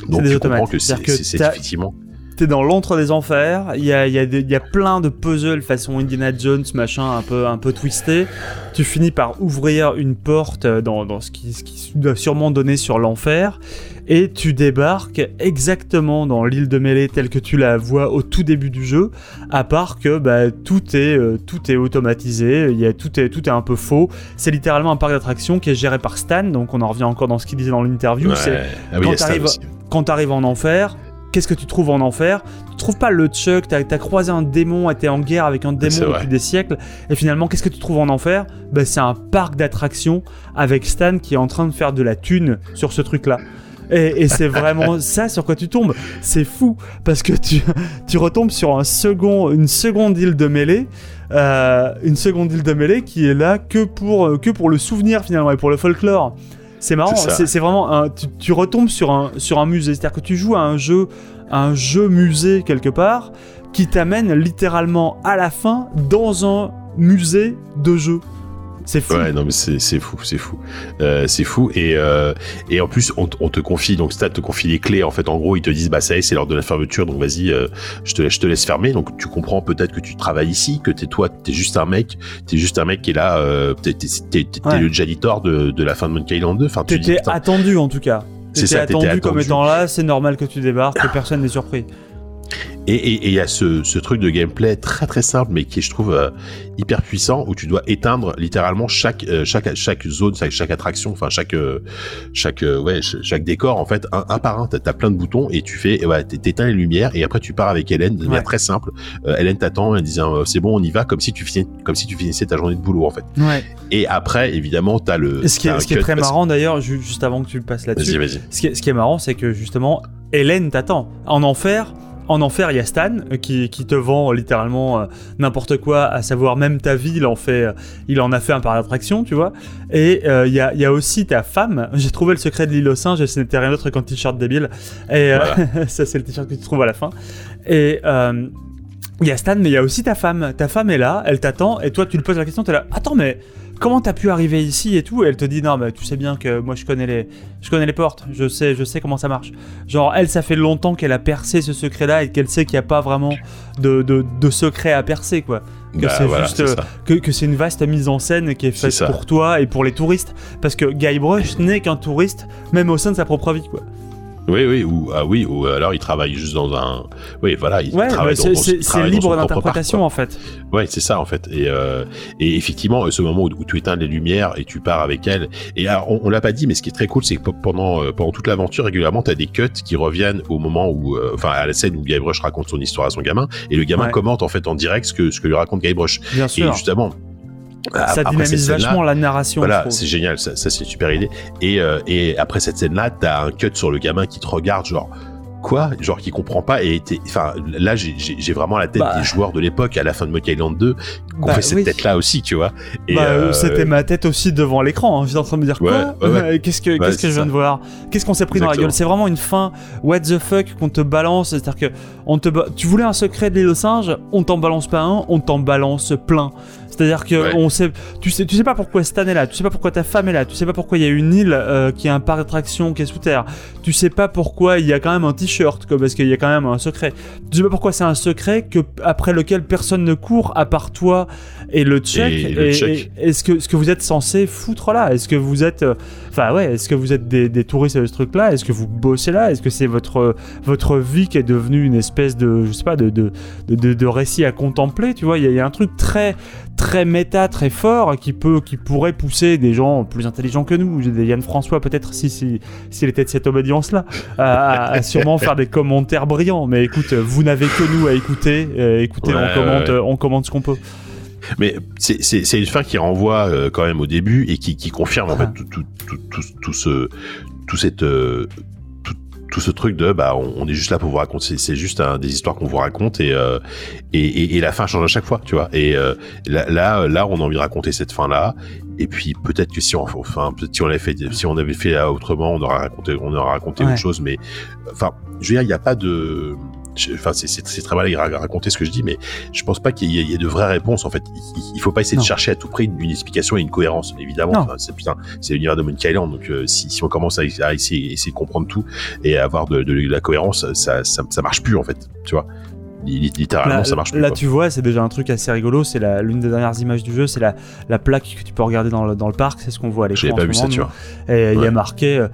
Donc tu comprends que c'est effectivement t'es dans l'antre des enfers, il y a, y, a y a, plein de puzzles façon Indiana Jones, machin, un peu, un peu twisté. Tu finis par ouvrir une porte dans, dans ce, qui, ce qui doit sûrement donner sur l'enfer, et tu débarques exactement dans l'île de mêlée telle que tu la vois au tout début du jeu, à part que bah, tout, est, euh, tout est automatisé, y a, tout, est, tout est un peu faux. C'est littéralement un parc d'attractions qui est géré par Stan, donc on en revient encore dans ce qu'il disait dans l'interview. c'est ah oui, quand t'arrives en enfer, qu'est-ce que tu trouves en enfer? Tu trouves pas le Chuck, t'as as croisé un démon, été en guerre avec un démon depuis des siècles, et finalement, qu'est-ce que tu trouves en enfer? Ben, C'est un parc d'attractions avec Stan qui est en train de faire de la thune sur ce truc-là. Et, c'est vraiment ça sur quoi tu tombes. C'est fou parce que tu, tu retombes sur un second, une seconde île de mêlée. Euh, une seconde île de mêlée qui est là que pour, que pour le souvenir finalement et pour le folklore. C'est marrant, c'est vraiment un, tu, retombes sur un, sur un musée, c'est-à-dire que tu joues à un jeu, un jeu musée quelque part, qui t'amène littéralement à la fin dans un musée de jeux. C'est fou. Ouais, non, mais c'est fou, c'est fou. Euh, c'est fou. Et, euh, et en plus, on, te confie, donc Stat te confie les clés. En fait, en gros, ils te disent, bah, ça y est, c'est l'heure de la fermeture, donc vas-y, euh, je, te, je te laisse fermer. Donc, tu comprends peut-être que tu travailles ici, que t'es toi, t'es juste un mec, t'es juste un mec qui est là, euh, t'es le janitor de, de la fin de Monkey Island 2. Enfin, t'étais attendu, en tout cas. T'étais attendu, attendu comme étant là, c'est normal que tu débarques, que personne n'est surpris. Et il y a ce, ce, truc de gameplay très très simple, mais qui est, je trouve, euh, hyper puissant, où tu dois éteindre littéralement chaque euh, chaque chaque zone, chaque, chaque attraction, enfin chaque euh, chaque ouais chaque décor en fait un, par un. T'as as plein de boutons et tu fais ouais, t'éteins les lumières et après tu pars avec Hélène de manière très simple. Hélène t'attend en disant c'est bon on y va comme si tu finissais comme si tu finissais ta journée de boulot en fait. Ouais. Et après évidemment t'as le. Ce qui est, ce qui est très marrant d'ailleurs juste avant que tu passes là-dessus. Ce qui est marrant c'est que justement Hélène t'attend en enfer en enfer, il y a Stan euh, qui, te vend littéralement euh, n'importe quoi, à savoir même ta vie, il en, fait, euh, il en a fait un par d'attraction, tu vois. Et il y, a, aussi ta femme. J'ai trouvé le secret de l'île aux singes, ce n'était rien d'autre qu'un t-shirt débile. Et ça, c'est le t-shirt que tu trouves à la fin. Et. il y a Stan, mais il y a aussi ta femme. Ta femme est là, elle t'attend, et toi tu lui poses la question, tu es là, attends, mais comment t'as pu arriver ici et tout Elle te dit non mais tu sais bien que moi je connais les je connais les portes, je sais je sais comment ça marche. Genre elle ça fait longtemps qu'elle a percé ce secret là et qu'elle sait qu'il n'y a pas vraiment de, de, secret à percer quoi. Que bah, c'est juste euh, que, que c'est une vaste mise en scène qui est faite pour toi et pour les touristes parce que Guybrush n'est qu'un touriste même au sein de sa propre vie quoi. Oui, oui, ou ah oui, ou alors il travaille juste dans un. Oui, voilà, il travaille dans, C'est libre d'interprétation en fait. Ouais, c'est ça en fait. Et, euh, et effectivement, ce moment où, tu éteins les lumières et tu pars avec elle. Et alors, on, l'a pas dit, mais ce qui est très cool, c'est que pendant euh, pendant toute l'aventure, régulièrement, t'as des cuts qui reviennent au moment où, euh, enfin, à la scène où Guybrush raconte son histoire à son gamin, et le gamin commente en fait en direct ce que ce que lui raconte Guybrush. Bien sûr. Et justement, ça dynamise vachement la narration. Voilà, c'est génial, ça, ça c'est super idée. Et, euh, et après cette scène-là, t'as un cut sur le gamin qui te regarde, genre quoi? Genre qui comprend pas. Et enfin là j'ai vraiment la tête bah. des joueurs de l'époque à la fin de Monkey Island 2 qu'on bah, fait cette tête là aussi tu vois. Et bah, euh... c'était ma tête aussi devant l'écran hein. j'étais en train de me dire quoi? qu'est-ce que qu'est-ce que je viens de voir? Qu'est-ce qu'on s'est pris dans la gueule? C'est vraiment une fin what the fuck qu'on te balance. C'est à dire que on te tu voulais un secret de l'île singe on t'en balance pas un on t'en balance plein c'est-à-dire que on sait, tu sais, tu sais pas pourquoi Stan est là, tu sais pas pourquoi ta femme est là, tu sais pas pourquoi il y a une île euh, qui a un parc d'attraction qui est sous terre, tu sais pas pourquoi il y a quand même un t-shirt, parce qu'il y a quand même un secret. Tu sais pas pourquoi c'est un secret que après lequel personne ne court à part toi et le check. Et, est-ce que ce que vous êtes censé foutre là? Est-ce que vous êtes, euh, enfin ouais, est-ce que vous êtes des, touristes de ce truc-là? Est-ce que vous bossez là? Est-ce que c'est votre votre vie qui est devenue une espèce de, je sais pas, de de, de, de récit à contempler? Tu vois, il y, a un truc très très méta, très fort, qui peut, qui pourrait pousser des gens plus intelligents que nous, des Yann François peut-être si s'il si, était de cette obédience-là, à, sûrement faire des commentaires brillants. Mais écoute, vous n'avez que nous à écouter. Euh, écoutez, on commente, on commente ce qu'on peut. Mais c'est une fin qui renvoie euh, quand même au début et qui, qui confirme en fait tout, tout, tout, tout, tout ce tout cette euh, tout ce truc de bah on, est juste là pour vous raconter. C'est juste un, des histoires qu'on vous raconte et, euh, et, et, la fin change à chaque fois tu vois. Et euh, là, là là on a envie de raconter cette fin là et puis peut-être que si on enfin peut-être si on avait fait si on avait fait autrement on aurait raconté on aurait raconté autre chose mais enfin je veux dire il n'y a pas de enfin c'est très mal à raconter ce que je dis, mais je pense pas qu'il y, ait de vraies réponses en fait. Il, faut pas essayer de chercher à tout prix une, explication et une cohérence, évidemment. c'est putain, c'est l'univers de Monkey Island, donc euh, si, si, on commence à, essayer, essayer, de comprendre tout et à avoir de, de, la cohérence, ça, ça, ça marche plus en fait, tu vois. Littéralement là, ça marche plus, là tu vois c'est déjà un truc assez rigolo c'est l'une des dernières images du jeu c'est la, la, plaque que tu peux regarder dans le, dans le parc c'est ce qu'on voit à l'écran j'ai pas vu ça tu vois. Et il y a marqué euh,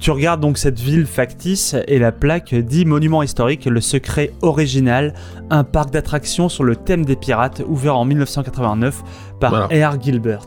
tu regardes donc cette ville factice et la plaque dit monument historique, le secret original, un parc d'attractions sur le thème des pirates ouvert en 1989 par R. Gilbert.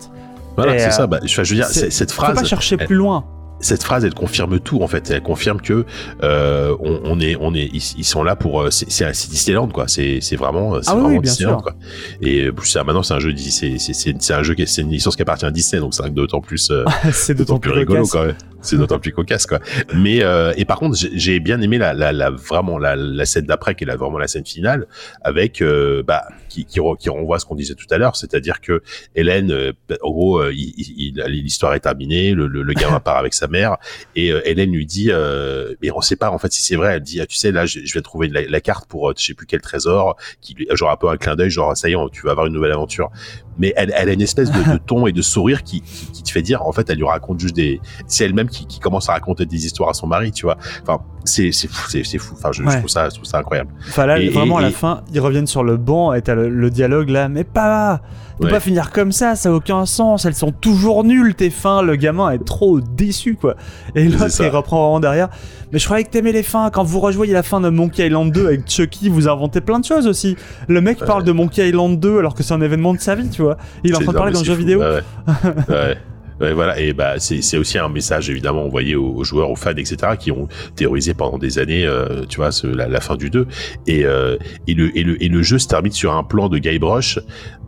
Voilà, c'est ça. Euh, bah, je veux dire, cette phrase. Faut pas chercher plus loin cette phrase, elle confirme tout en fait. Elle confirme que euh, on, est, on est, ils, sont là pour. Euh, c'est Disneyland quoi. C'est vraiment, c'est ah vraiment Disneyland quoi. Et plus maintenant, c'est un jeu, c'est un jeu qui c'est une licence qui appartient à Disney, donc c'est d'autant plus, c'est d'autant plus, rigolo quand même. C'est d'autant plus cocasse quoi. Mais et par contre, j'ai bien aimé la, la, la vraiment la, la scène d'après qui est la, vraiment la scène finale avec bah qui, qui, qui renvoie à ce qu'on disait tout à l'heure, c'est-à-dire que Hélène, en gros, l'histoire est terminée, le, le, le gamin part avec sa mère et euh, Hélène lui dit euh, mais on sait pas en fait si c'est vrai elle dit ah, tu sais là je, vais trouver la, carte pour euh, je sais plus quel trésor qui genre un peu un clin d'œil genre ça y est tu vas avoir une nouvelle aventure mais elle, elle a une espèce de, ton et de sourire qui, qui, te fait dire en fait elle lui raconte juste des c'est elle-même qui, qui, commence à raconter des histoires à son mari tu vois. Enfin c'est c'est fou c'est fou. Enfin je, trouve ça je trouve ça incroyable. Enfin là vraiment à la fin ils reviennent sur le banc et t'as le, dialogue là mais pas ne pas finir comme ça ça a aucun sens elles sont toujours nulles tes fins le gamin est trop déçu quoi. Et l'autre il reprend vraiment derrière. Mais je croyais que t'aimais les fins. Quand vous rejoignez la fin de Monkey Island 2 avec Chucky vous inventez plein de choses aussi. Le mec parle de Monkey Island 2 alors que c'est un événement de sa vie tu vois. Il est en train de parler dans un jeu vidéo. Ouais. voilà, et bah c'est aussi un message évidemment envoyé aux, joueurs, aux fans, etc., qui ont théorisé pendant des années, euh, tu vois, la, fin du 2. Et, euh, et, le, et, le, et le jeu se termine sur un plan de Guybrush,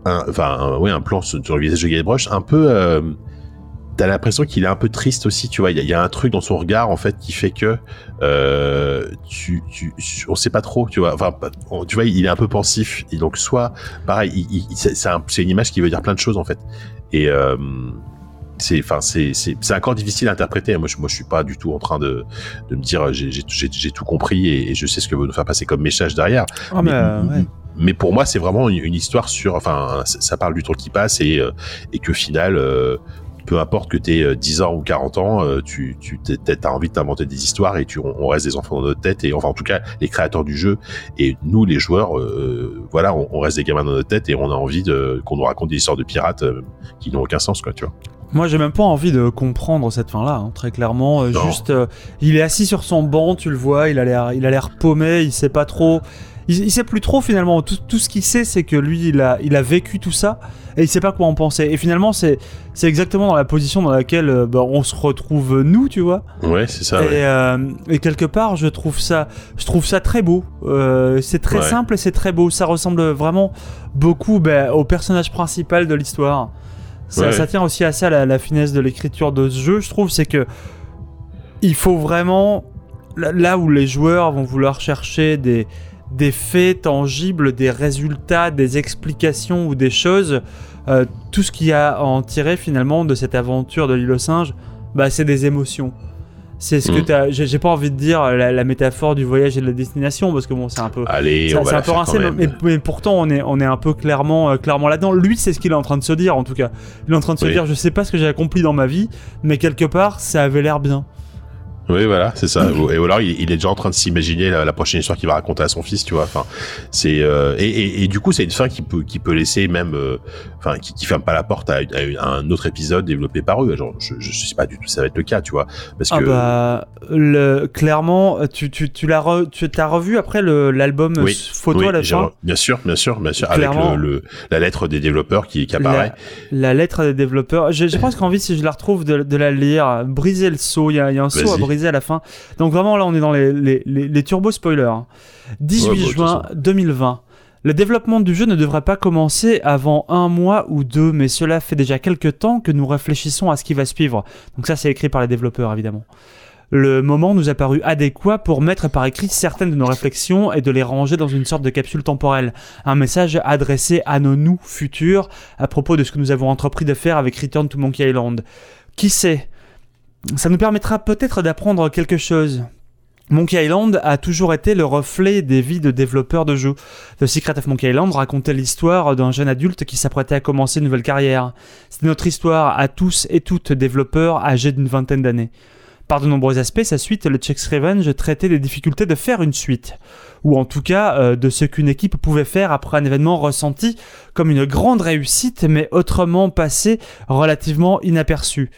enfin, un, ouais, un plan sur, le visage de Guybrush, un peu. Euh, T'as l'impression qu'il est un peu triste aussi, tu vois. Il y, a un truc dans son regard en fait qui fait que euh, tu, tu, on sait pas trop, tu vois. Enfin, tu vois, il est un peu pensif. Et donc, soit, pareil, c'est une image qui veut dire plein de choses en fait. Et euh, c'est enfin c'est c'est encore difficile à interpréter. Moi je moi je suis pas du tout en train de de me dire j'ai j'ai tout compris et, je sais ce que veut nous faire passer comme message derrière. Ah, mais, euh, mais, pour moi c'est vraiment une, histoire sur enfin ça, parle du temps qui passe et euh, et que final euh, peu importe que tu aies 10 ans ou 40 ans, tu, tu as envie de t'inventer des histoires et tu, on, reste des enfants dans notre tête et enfin en tout cas les créateurs du jeu et nous les joueurs, voilà, on, on, reste des gamins dans notre tête et on a envie de qu'on nous raconte des histoires de pirates qui n'ont aucun sens quoi, tu vois. Moi, j'ai même pas envie de comprendre cette fin-là, hein, très clairement. Euh, juste, euh, il est assis sur son banc, tu le vois, il a l'air, il a l'air paumé, il sait pas trop. Il, sait plus trop finalement. Tout, tout ce qu'il sait, c'est que lui, il a, il a vécu tout ça et il sait pas quoi en penser. Et finalement, c'est, c'est exactement dans la position dans laquelle euh, bah, on se retrouve nous, tu vois. Ouais, c'est ça. Et, et, quelque part, je trouve ça, je trouve ça très beau. c'est très simple et c'est très beau. Ça ressemble vraiment beaucoup bah, au personnage principal de l'histoire. Ça, tient aussi à ça la, finesse de l'écriture de ce jeu, je trouve, c'est que il faut vraiment là où les joueurs vont vouloir chercher des, des faits tangibles, des résultats, des explications ou des choses, euh, tout ce qu'il y a à en tirer finalement de cette aventure de l'île aux singes, bah, c'est des émotions. C'est ce que mm. J'ai pas envie de dire la, métaphore du voyage et de la destination parce que bon, c'est un peu. Allez, c'est, un peu rincé, mais, pourtant on est on est un peu clairement euh, clairement là-dedans. Lui, c'est ce qu'il est en train de se dire en tout cas. Il est en train de se dire, je sais pas ce que j'ai accompli dans ma vie, mais quelque part, ça avait l'air bien. Oui, voilà, c'est ça. Et alors, il, est déjà en train de s'imaginer la, prochaine histoire qu'il va raconter à son fils, tu vois. Enfin, c'est euh, et, et, du coup, c'est une fin qui peut qui peut laisser même, euh, enfin, qui, qui ferme pas la porte à, un autre épisode développé par eux. Genre, je, je sais pas du tout, ça va être le cas, tu vois, parce ah que bah, le, clairement, tu tu tu l'as tu t'as revu après l'album photo à la fin. Bien sûr, bien sûr, bien sûr, avec le, la lettre des développeurs qui, qui apparaît. La, lettre des développeurs. J'ai presque envie, si je la retrouve, de, de la lire. Briser le saut. Il y a, y a un saut à briser à la fin. Donc vraiment là on est dans les, les, les, turbo spoilers. 18 hein. bah, juin 2020. Le développement du jeu ne devrait pas commencer avant un mois ou deux, mais cela fait déjà quelques temps que nous réfléchissons à ce qui va suivre. Donc ça c'est écrit par les développeurs évidemment. Le moment nous a paru adéquat pour mettre par écrit certaines de nos réflexions et de les ranger dans une sorte de capsule temporelle. Un message adressé à nos nous futurs à propos de ce que nous avons entrepris de faire avec Return to Monkey Island. Qui sait ça nous permettra peut-être d'apprendre quelque chose. Monkey Island a toujours été le reflet des vies de développeurs de jeux. The Secret of Monkey Island racontait l'histoire d'un jeune adulte qui s'apprêtait à commencer une nouvelle carrière. C'était notre histoire à tous et toutes développeurs âgés d'une vingtaine d'années. Par de nombreux aspects, sa suite, le Check's Revenge, traitait des difficultés de faire une suite, ou en tout cas euh, de ce qu'une équipe pouvait faire après un événement ressenti comme une grande réussite, mais autrement passé relativement inaperçu.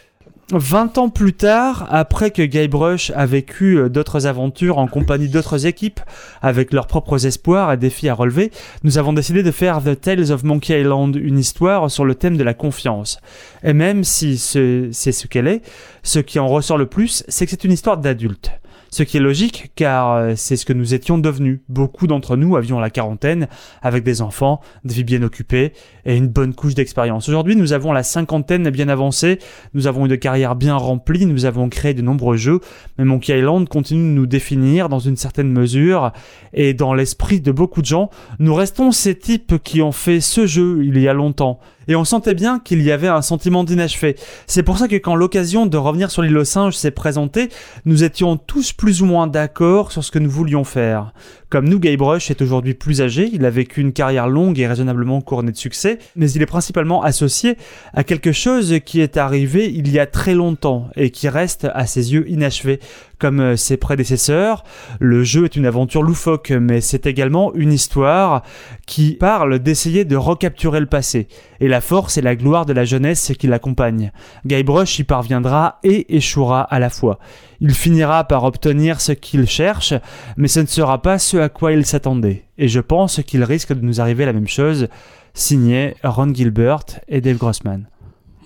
20 ans plus tard, après que Guybrush a vécu euh, d'autres aventures en compagnie d'autres équipes, avec leurs propres espoirs et défis à relever, nous avons décidé de faire The Tales of Monkey Island, une histoire sur le thème de la confiance. Et même si c'est ce qu'elle est, ce qui en ressort le plus, c'est que c'est une histoire d'adulte. Ce qui est logique car euh, c'est ce que nous étions devenus. Beaucoup d'entre nous avions la quarantaine avec des enfants, des vies bien occupées et une bonne couche d'expérience. Aujourd'hui, nous avons la cinquantaine bien avancée, nous avons une carrière bien remplie, nous avons créé de nombreux jeux, mais Monkey Island continue de nous définir dans une certaine mesure et dans l'esprit de beaucoup de gens, nous restons ces types qui ont fait ce jeu il y a longtemps et on sentait bien qu'il y avait un sentiment d'inachevé. C'est pour ça que quand l'occasion de revenir sur l'île aux singes s'est présentée, nous étions tous plus ou moins d'accord sur ce que nous voulions faire. Comme nous, Guybrush est aujourd'hui plus âgé, il a vécu une carrière longue et raisonnablement couronnée de succès, mais il est principalement associé à quelque chose qui est arrivé il y a très longtemps et qui reste à ses yeux inachevé. Comme euh, ses prédécesseurs, le jeu est une aventure loufoque, mais c'est également une histoire qui parle d'essayer de recapturer le passé, et la force et la gloire de la jeunesse qui l'accompagne. Guybrush y parviendra et échouera à la fois. Il finira par obtenir ce qu'il cherche, mais ce ne sera pas ce à quoi il s'attendait. Et je pense qu'il risque de nous arriver la même chose, signé Ron Gilbert et Dave Grossman.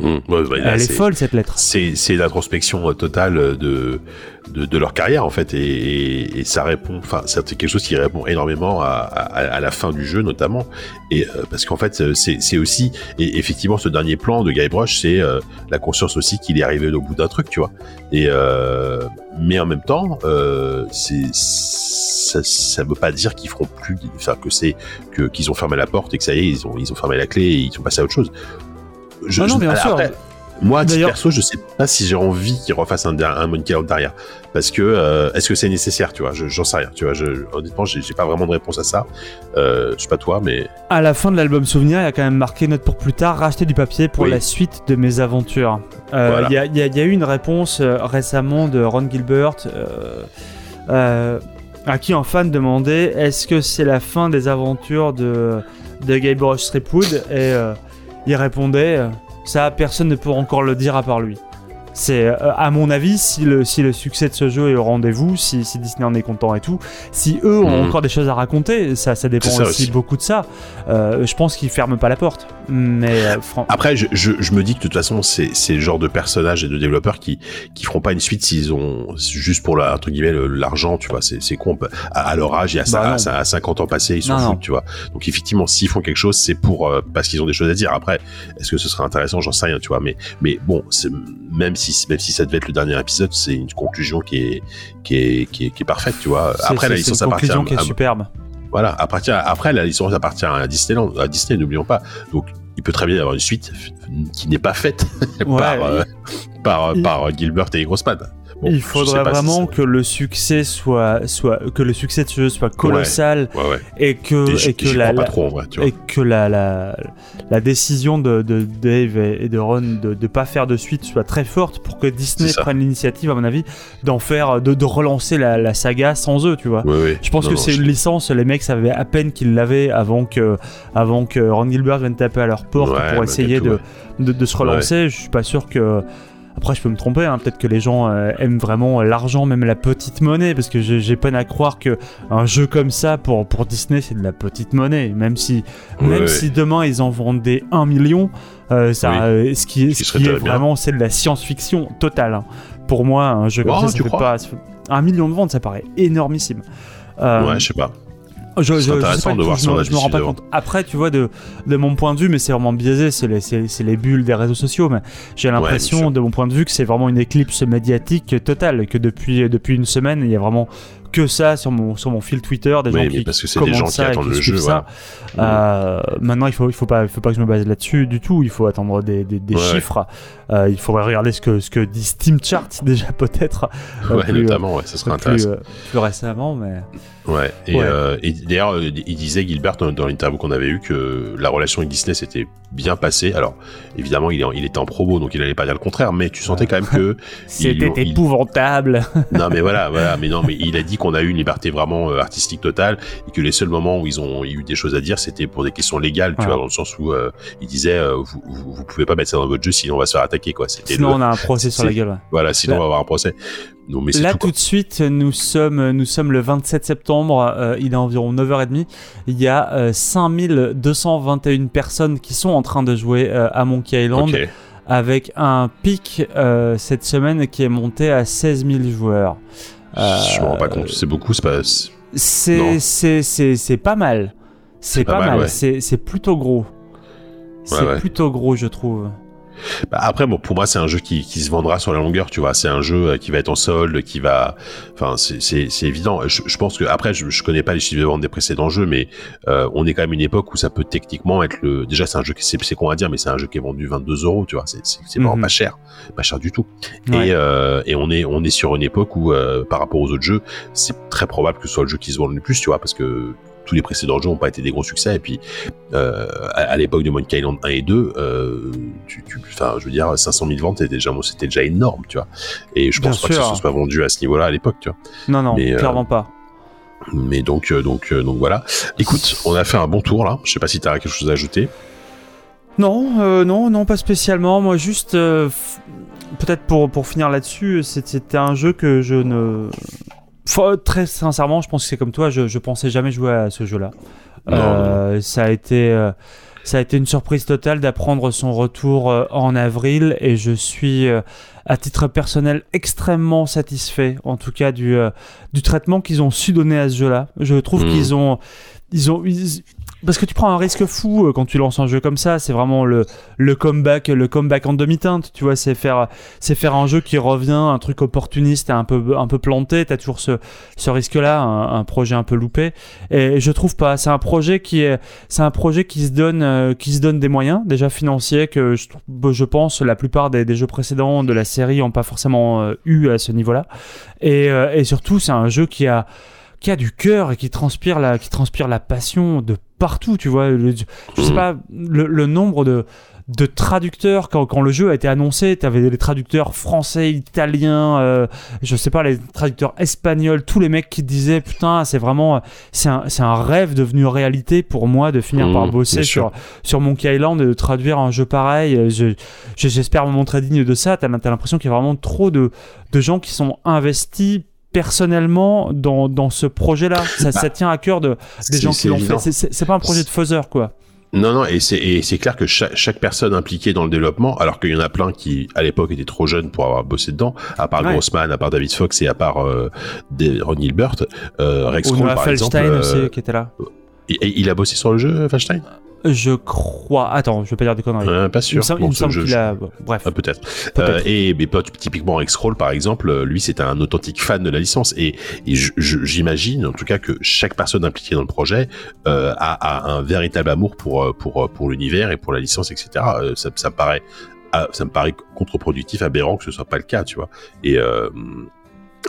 Mmh. Elle est, folle cette lettre. C'est l'introspection euh, totale de, de, de, leur carrière en fait et, et, ça répond, enfin c'est quelque chose qui répond énormément à, à, à, la fin du jeu notamment et euh, parce qu'en fait euh, c'est aussi et effectivement ce dernier plan de Guybrush c'est la conscience aussi qu'il est arrivé au bout d'un truc tu vois et mais en même temps c'est ça, ça veut pas dire qu'ils feront plus enfin que c'est que qu'ils ont fermé la porte et que ça y est ils ont ils ont fermé la clé et ils sont passés à autre chose je, non, bien sûr. moi, à titre perso, je sais pas si j'ai envie qu'ils refassent un, un Monkey Island derrière. Parce que, euh, est-ce que c'est nécessaire, tu vois? J'en sais rien, tu vois? Je, honnêtement, j'ai pas vraiment de réponse à ça. Euh, je sais pas toi, mais. À la fin de l'album Souvenir, il y a quand même marqué note pour plus tard, racheter du papier pour la suite de mes aventures. Euh, il y, a, y, y, a, eu une réponse euh, récemment de Ron Gilbert. À qui un fan demandait est-ce que c'est la fin des aventures de, de Guybrush Threepwood et il répondait euh, Ça, personne ne peut encore le dire à part lui. C'est, euh, à mon avis, si le, si le succès de ce jeu est au rendez-vous, si, si Disney en est content et tout, si eux ont mhm. encore des choses à raconter, ça, ça dépend aussi, beaucoup de ça. Euh, je pense qu'ils ferment pas la porte. Mais euh, après, je, je, je, me dis que de toute façon, c'est, c'est le genre de personnages et de développeurs qui qui feront pas une suite s'ils ont juste pour la, entre guillemets l'argent, tu vois. C'est, c'est con. À, leur âge, il y a bah à, 50 ans passés, ils sont fous, tu vois. Donc effectivement, s'ils font quelque chose, c'est pour parce qu'ils ont des choses à dire. Après, est-ce que ce serait intéressant? J'en sais rien, tu vois. Mais mais bon, même si même si ça devait être le dernier épisode, c'est une conclusion qui est qui est qui est, qui est parfaite, tu vois. Après la licence appartient conclusion qui est superbe. Voilà, appartient après la licence appartient à Disneyland, à Disney, n'oublions pas. Donc il peut très bien y avoir une suite qui n'est pas faite par, euh, par, par Gilbert et Grossman il faudrait vraiment que le succès soit, soit, que le succès de ce jeu soit colossal et que, et, que la, et que la, la, la décision de, de, Dave et de Ron de ne pas faire de suite soit très forte pour que Disney prenne l'initiative, à mon avis, d'en faire, de, de relancer la, la, saga sans eux, tu vois. Je pense que c'est une licence, les mecs savaient à peine qu'ils l'avaient avant que, avant que Ron Gilbert vienne taper à leur porte pour essayer de, de, de, se relancer. Je suis pas sûr que après, je peux me tromper, hein. peut-être que les gens euh, aiment vraiment l'argent, même la petite monnaie, parce que j'ai peine à croire que un jeu comme ça pour, pour Disney, c'est de la petite monnaie. Même si, même si demain ils en vendaient un million, euh, ça, euh, ce qui, ce qui est vraiment, c'est de la science-fiction totale. Hein. Pour moi, un jeu comme ça, ça fait pas. Un million de ventes, ça paraît énormissime. ouais, je sais pas. Je, je, intéressant de voir je, me, je me rends pas compte. Après, tu vois, de, de mon point de vue, mais c'est vraiment biaisé, c'est les, les, bulles des réseaux sociaux, mais j'ai l'impression, de mon point de vue, que c'est vraiment une éclipse médiatique totale, que depuis, depuis une semaine, il y a vraiment que ça sur mon sur mon fil Twitter, des gens qui parce que c'est des gens qui attendent le jeu. Ça. Euh, maintenant, il faut il faut pas il faut pas que je me base là-dessus du tout. Il faut attendre des, des, chiffres. Euh, il faudrait regarder ce que ce que dit Steam Chart déjà peut-être. Euh, ouais, notamment, ouais, ça serait intéressant. plus récemment, mais. Ouais, et, euh, et d'ailleurs, euh, il disait Gilbert dans, l'interview qu'on avait eu que la relation avec Disney s'était bien passée. Alors, évidemment, il, est, il était en promo, donc il allait pas dire le contraire, mais tu sentais quand même que. C'était épouvantable. non, mais voilà, voilà, mais non, mais il a dit qu'on a eu une liberté vraiment euh, artistique totale et que les seuls moments où ils ont eu des choses à dire, c'était pour des questions légales, tu vois, dans le sens où il disait vous, vous, pouvez pas mettre ça dans votre jeu sinon on va se faire attaquer, quoi. Sinon, on a un procès sur la gueule. Voilà, sinon on va avoir un procès. Là, tout, de suite, nous sommes, nous sommes le 27 septembre, euh, il est environ 9h30. Il y a 5221 euh, personnes qui sont en train de jouer euh, à Monkey Island. Avec un pic cette semaine qui est monté à 16 000 joueurs. Je me rends pas compte, c'est beaucoup, c'est pas. C'est pas mal. C'est pas, mal, c'est plutôt gros. c'est plutôt gros, je trouve. Bah, après, bon, pour moi, c'est un jeu qui, qui, se vendra sur la longueur, tu vois. C'est un jeu euh, qui va être en solde, qui va. Enfin, c'est évident. Je, je, pense que après, je, je connais pas les chiffres de vente des précédents jeux, mais euh, on est quand même une époque où ça peut techniquement être le. Déjà, c'est un jeu qui c'est con à dire, mais c'est un jeu qui est vendu 22 euros, tu vois. C'est vraiment mhm. pas cher, pas cher du tout. Et, euh, et on est on est sur une époque où, euh, par rapport aux autres jeux, c'est très probable que ce soit le jeu qui se vende le plus, tu vois, parce que tous les précédents jeux n'ont pas été des gros succès. Et puis, euh, à, l'époque de Monkey Island 1 et 2, euh, tu, tu, je veux dire, 500 000 ventes, c'était déjà, c'était déjà énorme, tu vois. Et je pense pas que ça soit vendu à ce niveau-là à l'époque, tu vois. Non, non, euh, clairement pas. Mais donc, euh, donc, donc voilà. Écoute, on a fait un bon tour là. Je sais pas si tu as quelque chose à ajouter. Non, non, non, pas spécialement. Moi, juste, peut-être pour, pour finir là-dessus, c'était un jeu que je ne très sincèrement, je pense que c'est comme toi, je, je pensais jamais jouer à ce jeu-là. Euh, ça a été, euh, ça a été une surprise totale d'apprendre son retour euh, en avril et je suis, à titre personnel, extrêmement satisfait, en tout cas du, du traitement qu'ils ont su donner à ce jeu-là. Je trouve mmh. qu'ils ont, ils ont, parce que tu prends un risque fou euh, quand tu lances un jeu comme ça. C'est vraiment le, le comeback, le comeback en demi-teinte. Tu vois, c'est faire, c'est faire un jeu qui revient, un truc opportuniste, un peu, un peu planté. T'as toujours ce, ce risque-là, un, projet un peu loupé. Et je trouve pas. C'est un projet qui est, c'est un projet qui se donne, euh, qui se donne des moyens déjà financiers que je, je pense la plupart des, des, jeux précédents de la série ont pas forcément euh, eu à ce niveau-là. Et, et surtout, c'est un jeu qui a qui a du cœur et qui transpire la, qui transpire la passion de partout, tu vois. je sais mm. pas, le, nombre de, de traducteurs quand, quand, le jeu a été annoncé, tu avais les traducteurs français, italiens, euh, je sais pas, les traducteurs espagnols, tous les mecs qui disaient putain, c'est vraiment, c'est un, un, rêve devenu réalité pour moi de finir par mm, bosser sur, sur Monkey Island et de traduire un jeu pareil. J'espère me montrer digne de ça. T'as as, l'impression qu'il y a vraiment trop de, de gens qui sont investis personnellement dans, dans ce projet-là ça, ça, bah, tient à cœur de, des gens qui l'ont fait. C'est pas un projet de faiseur, quoi. Non, non, et c'est clair que chaque, chaque, personne impliquée dans le développement, alors qu'il y en a plein qui, à l'époque, étaient trop jeunes pour avoir bossé dedans, à part Grossman, à part David Fox et à part euh, Ron Gilbert, euh, Rex Kroll, par exemple. Euh, aussi, qui était là. Il, il, a bossé sur le jeu, Feinstein je crois. Attends, je vais pas dire des conneries. Euh, pas sûr. Il me, semble qu'il a. Bref. Ah, peut-être. Euh, et mais, typiquement, X-Roll, par exemple, lui, c'était un authentique fan de la licence. Et, j'imagine, en tout cas, que chaque personne impliquée dans le projet euh, a, un véritable amour pour, pour, pour l'univers et pour la licence, etc. ça, ça me paraît. Ah, ça me paraît contre-productif, aberrant que ce soit pas le cas, tu vois. Et,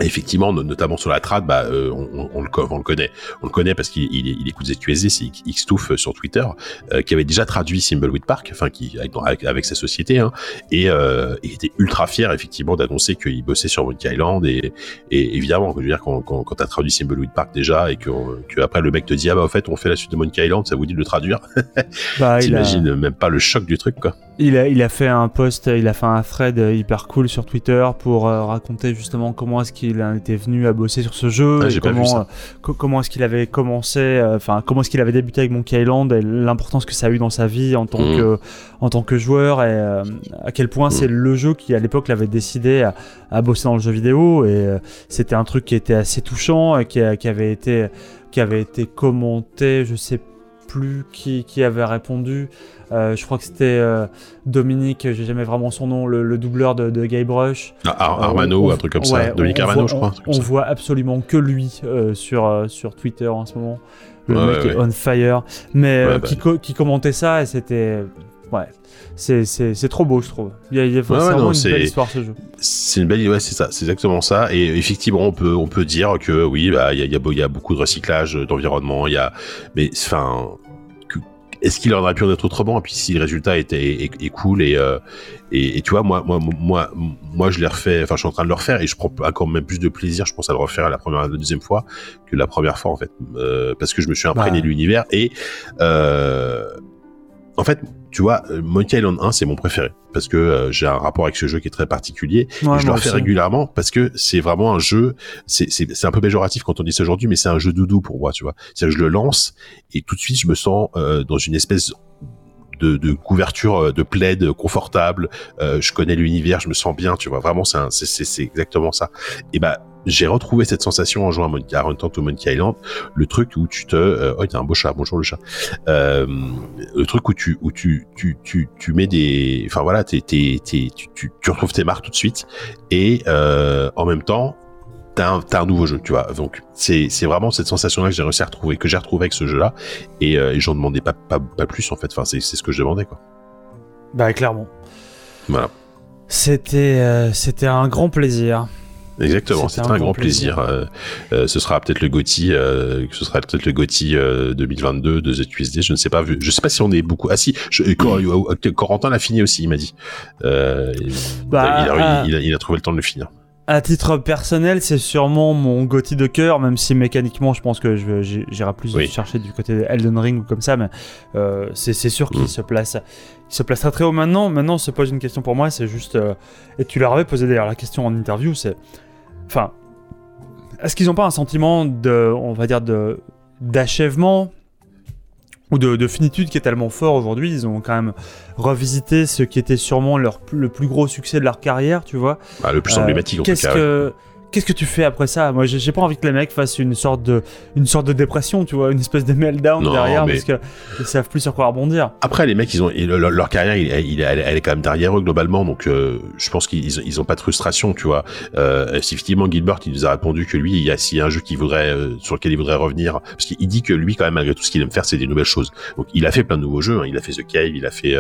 effectivement, notamment sur la trad, bah, euh, on, on, le, on, le, connaît. On le connaît parce qu'il il, il écoute ZQSD, c'est Xtoof euh, sur Twitter, euh, qui avait déjà traduit Thimbleweed Park, enfin, qui, avec, avec sa société, hein, et euh, il était ultra fier, effectivement, d'annoncer qu'il bossait sur Monkey Island, et, et évidemment, je veux dire, quand, quand, quand tu as traduit Thimbleweed Park déjà, et que, que, après le mec te dit, ah bah, en fait, on fait la suite de Monkey Island, ça vous dit de le traduire? bah, T'imagines même pas le choc du truc, quoi. Il a, il a fait un post, il a fait un thread hyper cool sur Twitter pour raconter justement comment est-ce qu'il était venu à bosser sur ce jeu, ah, comment, euh, comment est-ce qu'il avait commencé, euh, enfin comment est-ce qu'il avait débuté avec Monkey Island et l'importance que ça a eu dans sa vie en tant mm. que en tant que joueur et euh, à quel point mm. c'est le jeu qui à l'époque l'avait décidé à, bosser dans le jeu vidéo et c'était un truc qui était assez touchant et qui, qui avait été qui avait été commenté, je sais plus qui, qui avait répondu. Euh, je crois que c'était euh, Dominique, j'ai jamais vraiment son nom, le, doubleur de, de Guybrush. Ah, Armano, un truc comme ça. Dominique Armano, je crois. On, voit absolument que lui sur, sur Twitter en ce moment. Le mec est on fire. Mais bah. qui, qui commentait ça et c'était ouais, c'est trop beau, je trouve. Il y a, vraiment une belle histoire ce jeu. C'est une belle, ouais, c'est ça, c'est exactement ça. Et effectivement, on peut, on peut dire que oui, bah, il y a, y, y a beaucoup de recyclage d'environnement. Il y a, mais enfin, est-ce qu'il aurait pu en être autrement? Et puis si le résultat était est, cool et, euh, et, et tu vois, moi, moi, moi, moi, je l'ai refait. Enfin, je suis en train de le refaire et je prends encore même plus de plaisir. Je pense à le refaire la première, la deuxième fois que la première fois en fait, euh, parce que je me suis imprégné de l'univers et euh, en fait, tu vois, euh, Monkey Island 1, c'est mon préféré parce que euh, j'ai un rapport avec ce jeu qui est très particulier. et je le refais régulièrement parce que c'est vraiment un jeu. C'est un peu péjoratif quand on dit ça aujourd'hui, mais c'est un jeu doudou pour moi, tu vois. C'est-à-dire que je le lance et tout de suite, je me sens euh, dans une espèce de, de, couverture de plaid confortable. je connais l'univers, je me sens bien, tu vois. Vraiment, c'est exactement ça. Et bah j'ai retrouvé cette sensation en jouant à, Monkey, à Monkey Island, le truc où tu te, euh, oh, t'as un beau chat, bonjour le chat, euh, le truc où tu, où tu, tu, tu, tu mets des, enfin voilà, t'es, t'es, t'es, tu, tu, tu retrouves tes marques tout de suite, et euh, en même temps, t'as un, t'as un nouveau jeu, tu vois. Donc c'est, c'est vraiment cette sensation-là que j'ai réussi à retrouver, que j'ai retrouvé avec ce jeu-là, et, euh, et j'en demandais pas, pas, pas plus en fait. Enfin, c'est, c'est ce que je demandais quoi. Bah clairement. Voilà. C'était, euh, c'était un grand plaisir. Exactement, c'est un, grand plaisir. Euh, euh, ce sera peut-être le Gotti, euh, ce sera peut-être le Gotti 2022 de ZQSD. Je ne sais pas. Je sais pas si on est beaucoup. Ah si, je, Corentin l'a fini aussi. Il m'a dit. Bah, il, a, il, a, trouvé le temps de le finir. À titre personnel, c'est sûrement mon Gotti de cœur, même si mécaniquement, je pense que j'irai plus chercher du côté de Elden Ring ou comme ça, mais c'est sûr qu'il mm. se place, il se place très très haut maintenant. Maintenant, se pose une question pour moi, c'est juste, et tu leur avais posé d'ailleurs la question en interview, c'est Enfin, est-ce qu'ils n'ont pas un sentiment de, on va dire, de d'achèvement ou de, finitude qui est tellement fort aujourd'hui Ils ont quand même revisité ce qui était sûrement leur, le plus gros succès de leur carrière, tu vois. Bah, le plus emblématique en tout cas. Que, qu'est-ce que tu fais après ça? Moi, j'ai pas envie que les mecs fassent une sorte de, une sorte de dépression, tu vois, une espèce de meltdown derrière parce que ils savent plus sur quoi rebondir. Après, les mecs, ils ont leur, carrière, il, elle, est quand même derrière eux globalement, donc euh, je pense qu'ils ils ont pas de frustration, tu vois. Euh, effectivement, Gilbert, il nous a répondu que lui, il y a s'il y a un jeu qui voudrait, euh, sur lequel il voudrait revenir, parce qu'il dit que lui, quand même, malgré tout, ce qu'il aime faire, c'est des nouvelles choses. Donc, il a fait plein de nouveaux jeux. Hein. Il a fait The Cave, il a fait,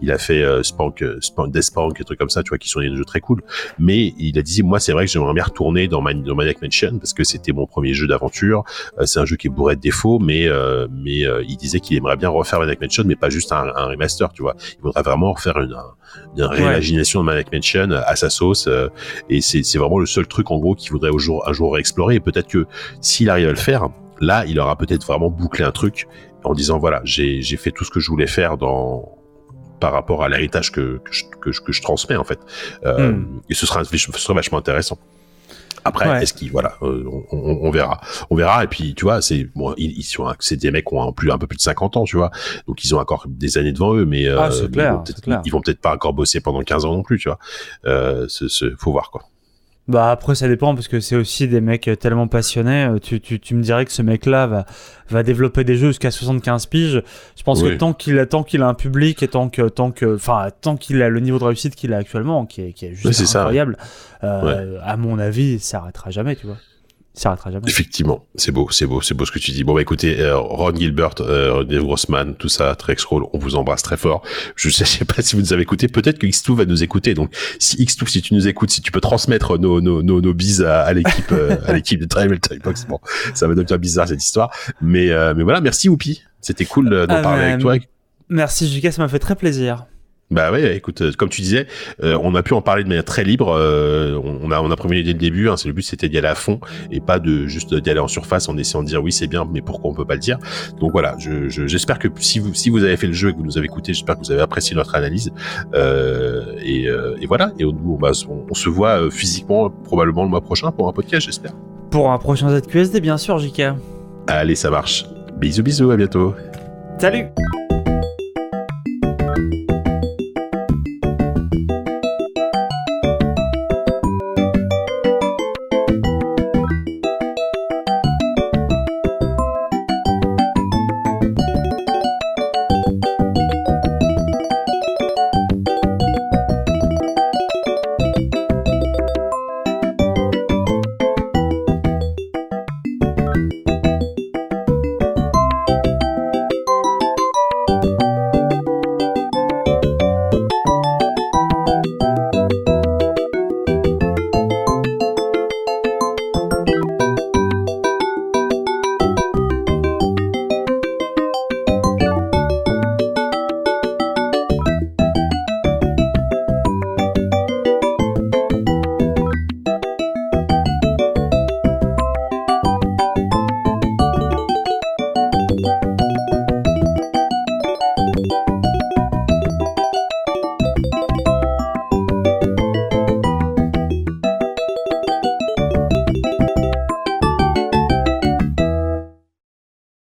il a fait Spank, Spank, Death Spank, des trucs comme ça, tu vois, qui sont des jeux très cool. Mais il a dit, moi, c'est vrai que j'aimerais bien retourner dans, ma, dans Mansion parce que c'était mon premier jeu d'aventure. Euh, c'est un jeu qui est bourré de défauts, mais euh, mais euh, il disait qu'il aimerait bien refaire Maniac Mansion, mais pas juste un, remaster, tu vois. Il voudrait vraiment refaire une, une réimagination de Maniac Mansion à sa sauce. et c'est vraiment le seul truc en gros qu'il voudrait au jour, un jour explorer. Et peut-être que s'il arrive à le faire, là, il aura peut-être vraiment bouclé un truc en disant voilà, j'ai fait tout ce que je voulais faire dans par rapport à l'héritage que, que, je, que, je, transmets en fait. Hmm. Et ce sera, ce sera vachement intéressant. Après, est-ce qu'ils voilà, euh, on, on, verra, on verra. Et puis tu vois, c'est bon, ils, sont, c'est des mecs qui ont un, plus un peu plus de 50 ans, tu vois, donc ils ont encore des années devant eux, mais ah, euh, ils vont peut-être pas encore bosser pendant 15 ans non plus, tu vois. Euh, ce, ce, faut voir quoi. Bah après ça dépend parce que c'est aussi des mecs tellement passionnés. Euh, tu, tu, tu me dirais que ce mec-là va, va développer des jeux jusqu'à 75 piges. Je pense que tant qu'il a tant qu'il a un public et tant que tant que enfin tant qu'il a le niveau de réussite qu'il a actuellement, qui est, qui est juste incroyable, euh, à mon avis, ça arrêtera jamais, tu vois s'arrêtera jamais. Effectivement, c'est beau, c'est beau, c'est beau ce que tu dis. Bon bah écoutez, euh, Ron Gilbert, euh, Dave Grossman, tout ça, Trex Roll, on vous embrasse très fort. Je sais, sais pas si vous nous avez écouté, peut-être que X2 va nous écouter. Donc si X2, si tu nous écoutes, si tu peux transmettre nos nos nos, nos bises à, l'équipe euh, à l'équipe de Time Box, bon, ça va devenir bizarre cette histoire, mais euh, mais voilà, merci Whoopi, c'était cool d'en ah, parler avec toi. Merci Jika, ça m'a fait très plaisir. Bah oui, écoute, euh, comme tu disais, euh, on a pu en parler de manière très libre. Euh, on a on a prévenu dès le début. Hein, c'est le but, c'était d'y aller à fond et pas de juste d'y aller en surface en essayant de dire oui c'est bien, mais pourquoi on peut pas le dire. Donc voilà, j'espère que si vous si vous avez fait le jeu et que vous nous avez écouté, j'espère que vous avez apprécié notre analyse. Et, et, voilà. Et on, on, on, se voit physiquement probablement le mois prochain pour un podcast, j'espère. Pour un prochain ZQSD, bien sûr, JK. Allez, ça marche. Bisous, bisous, à bientôt. Salut.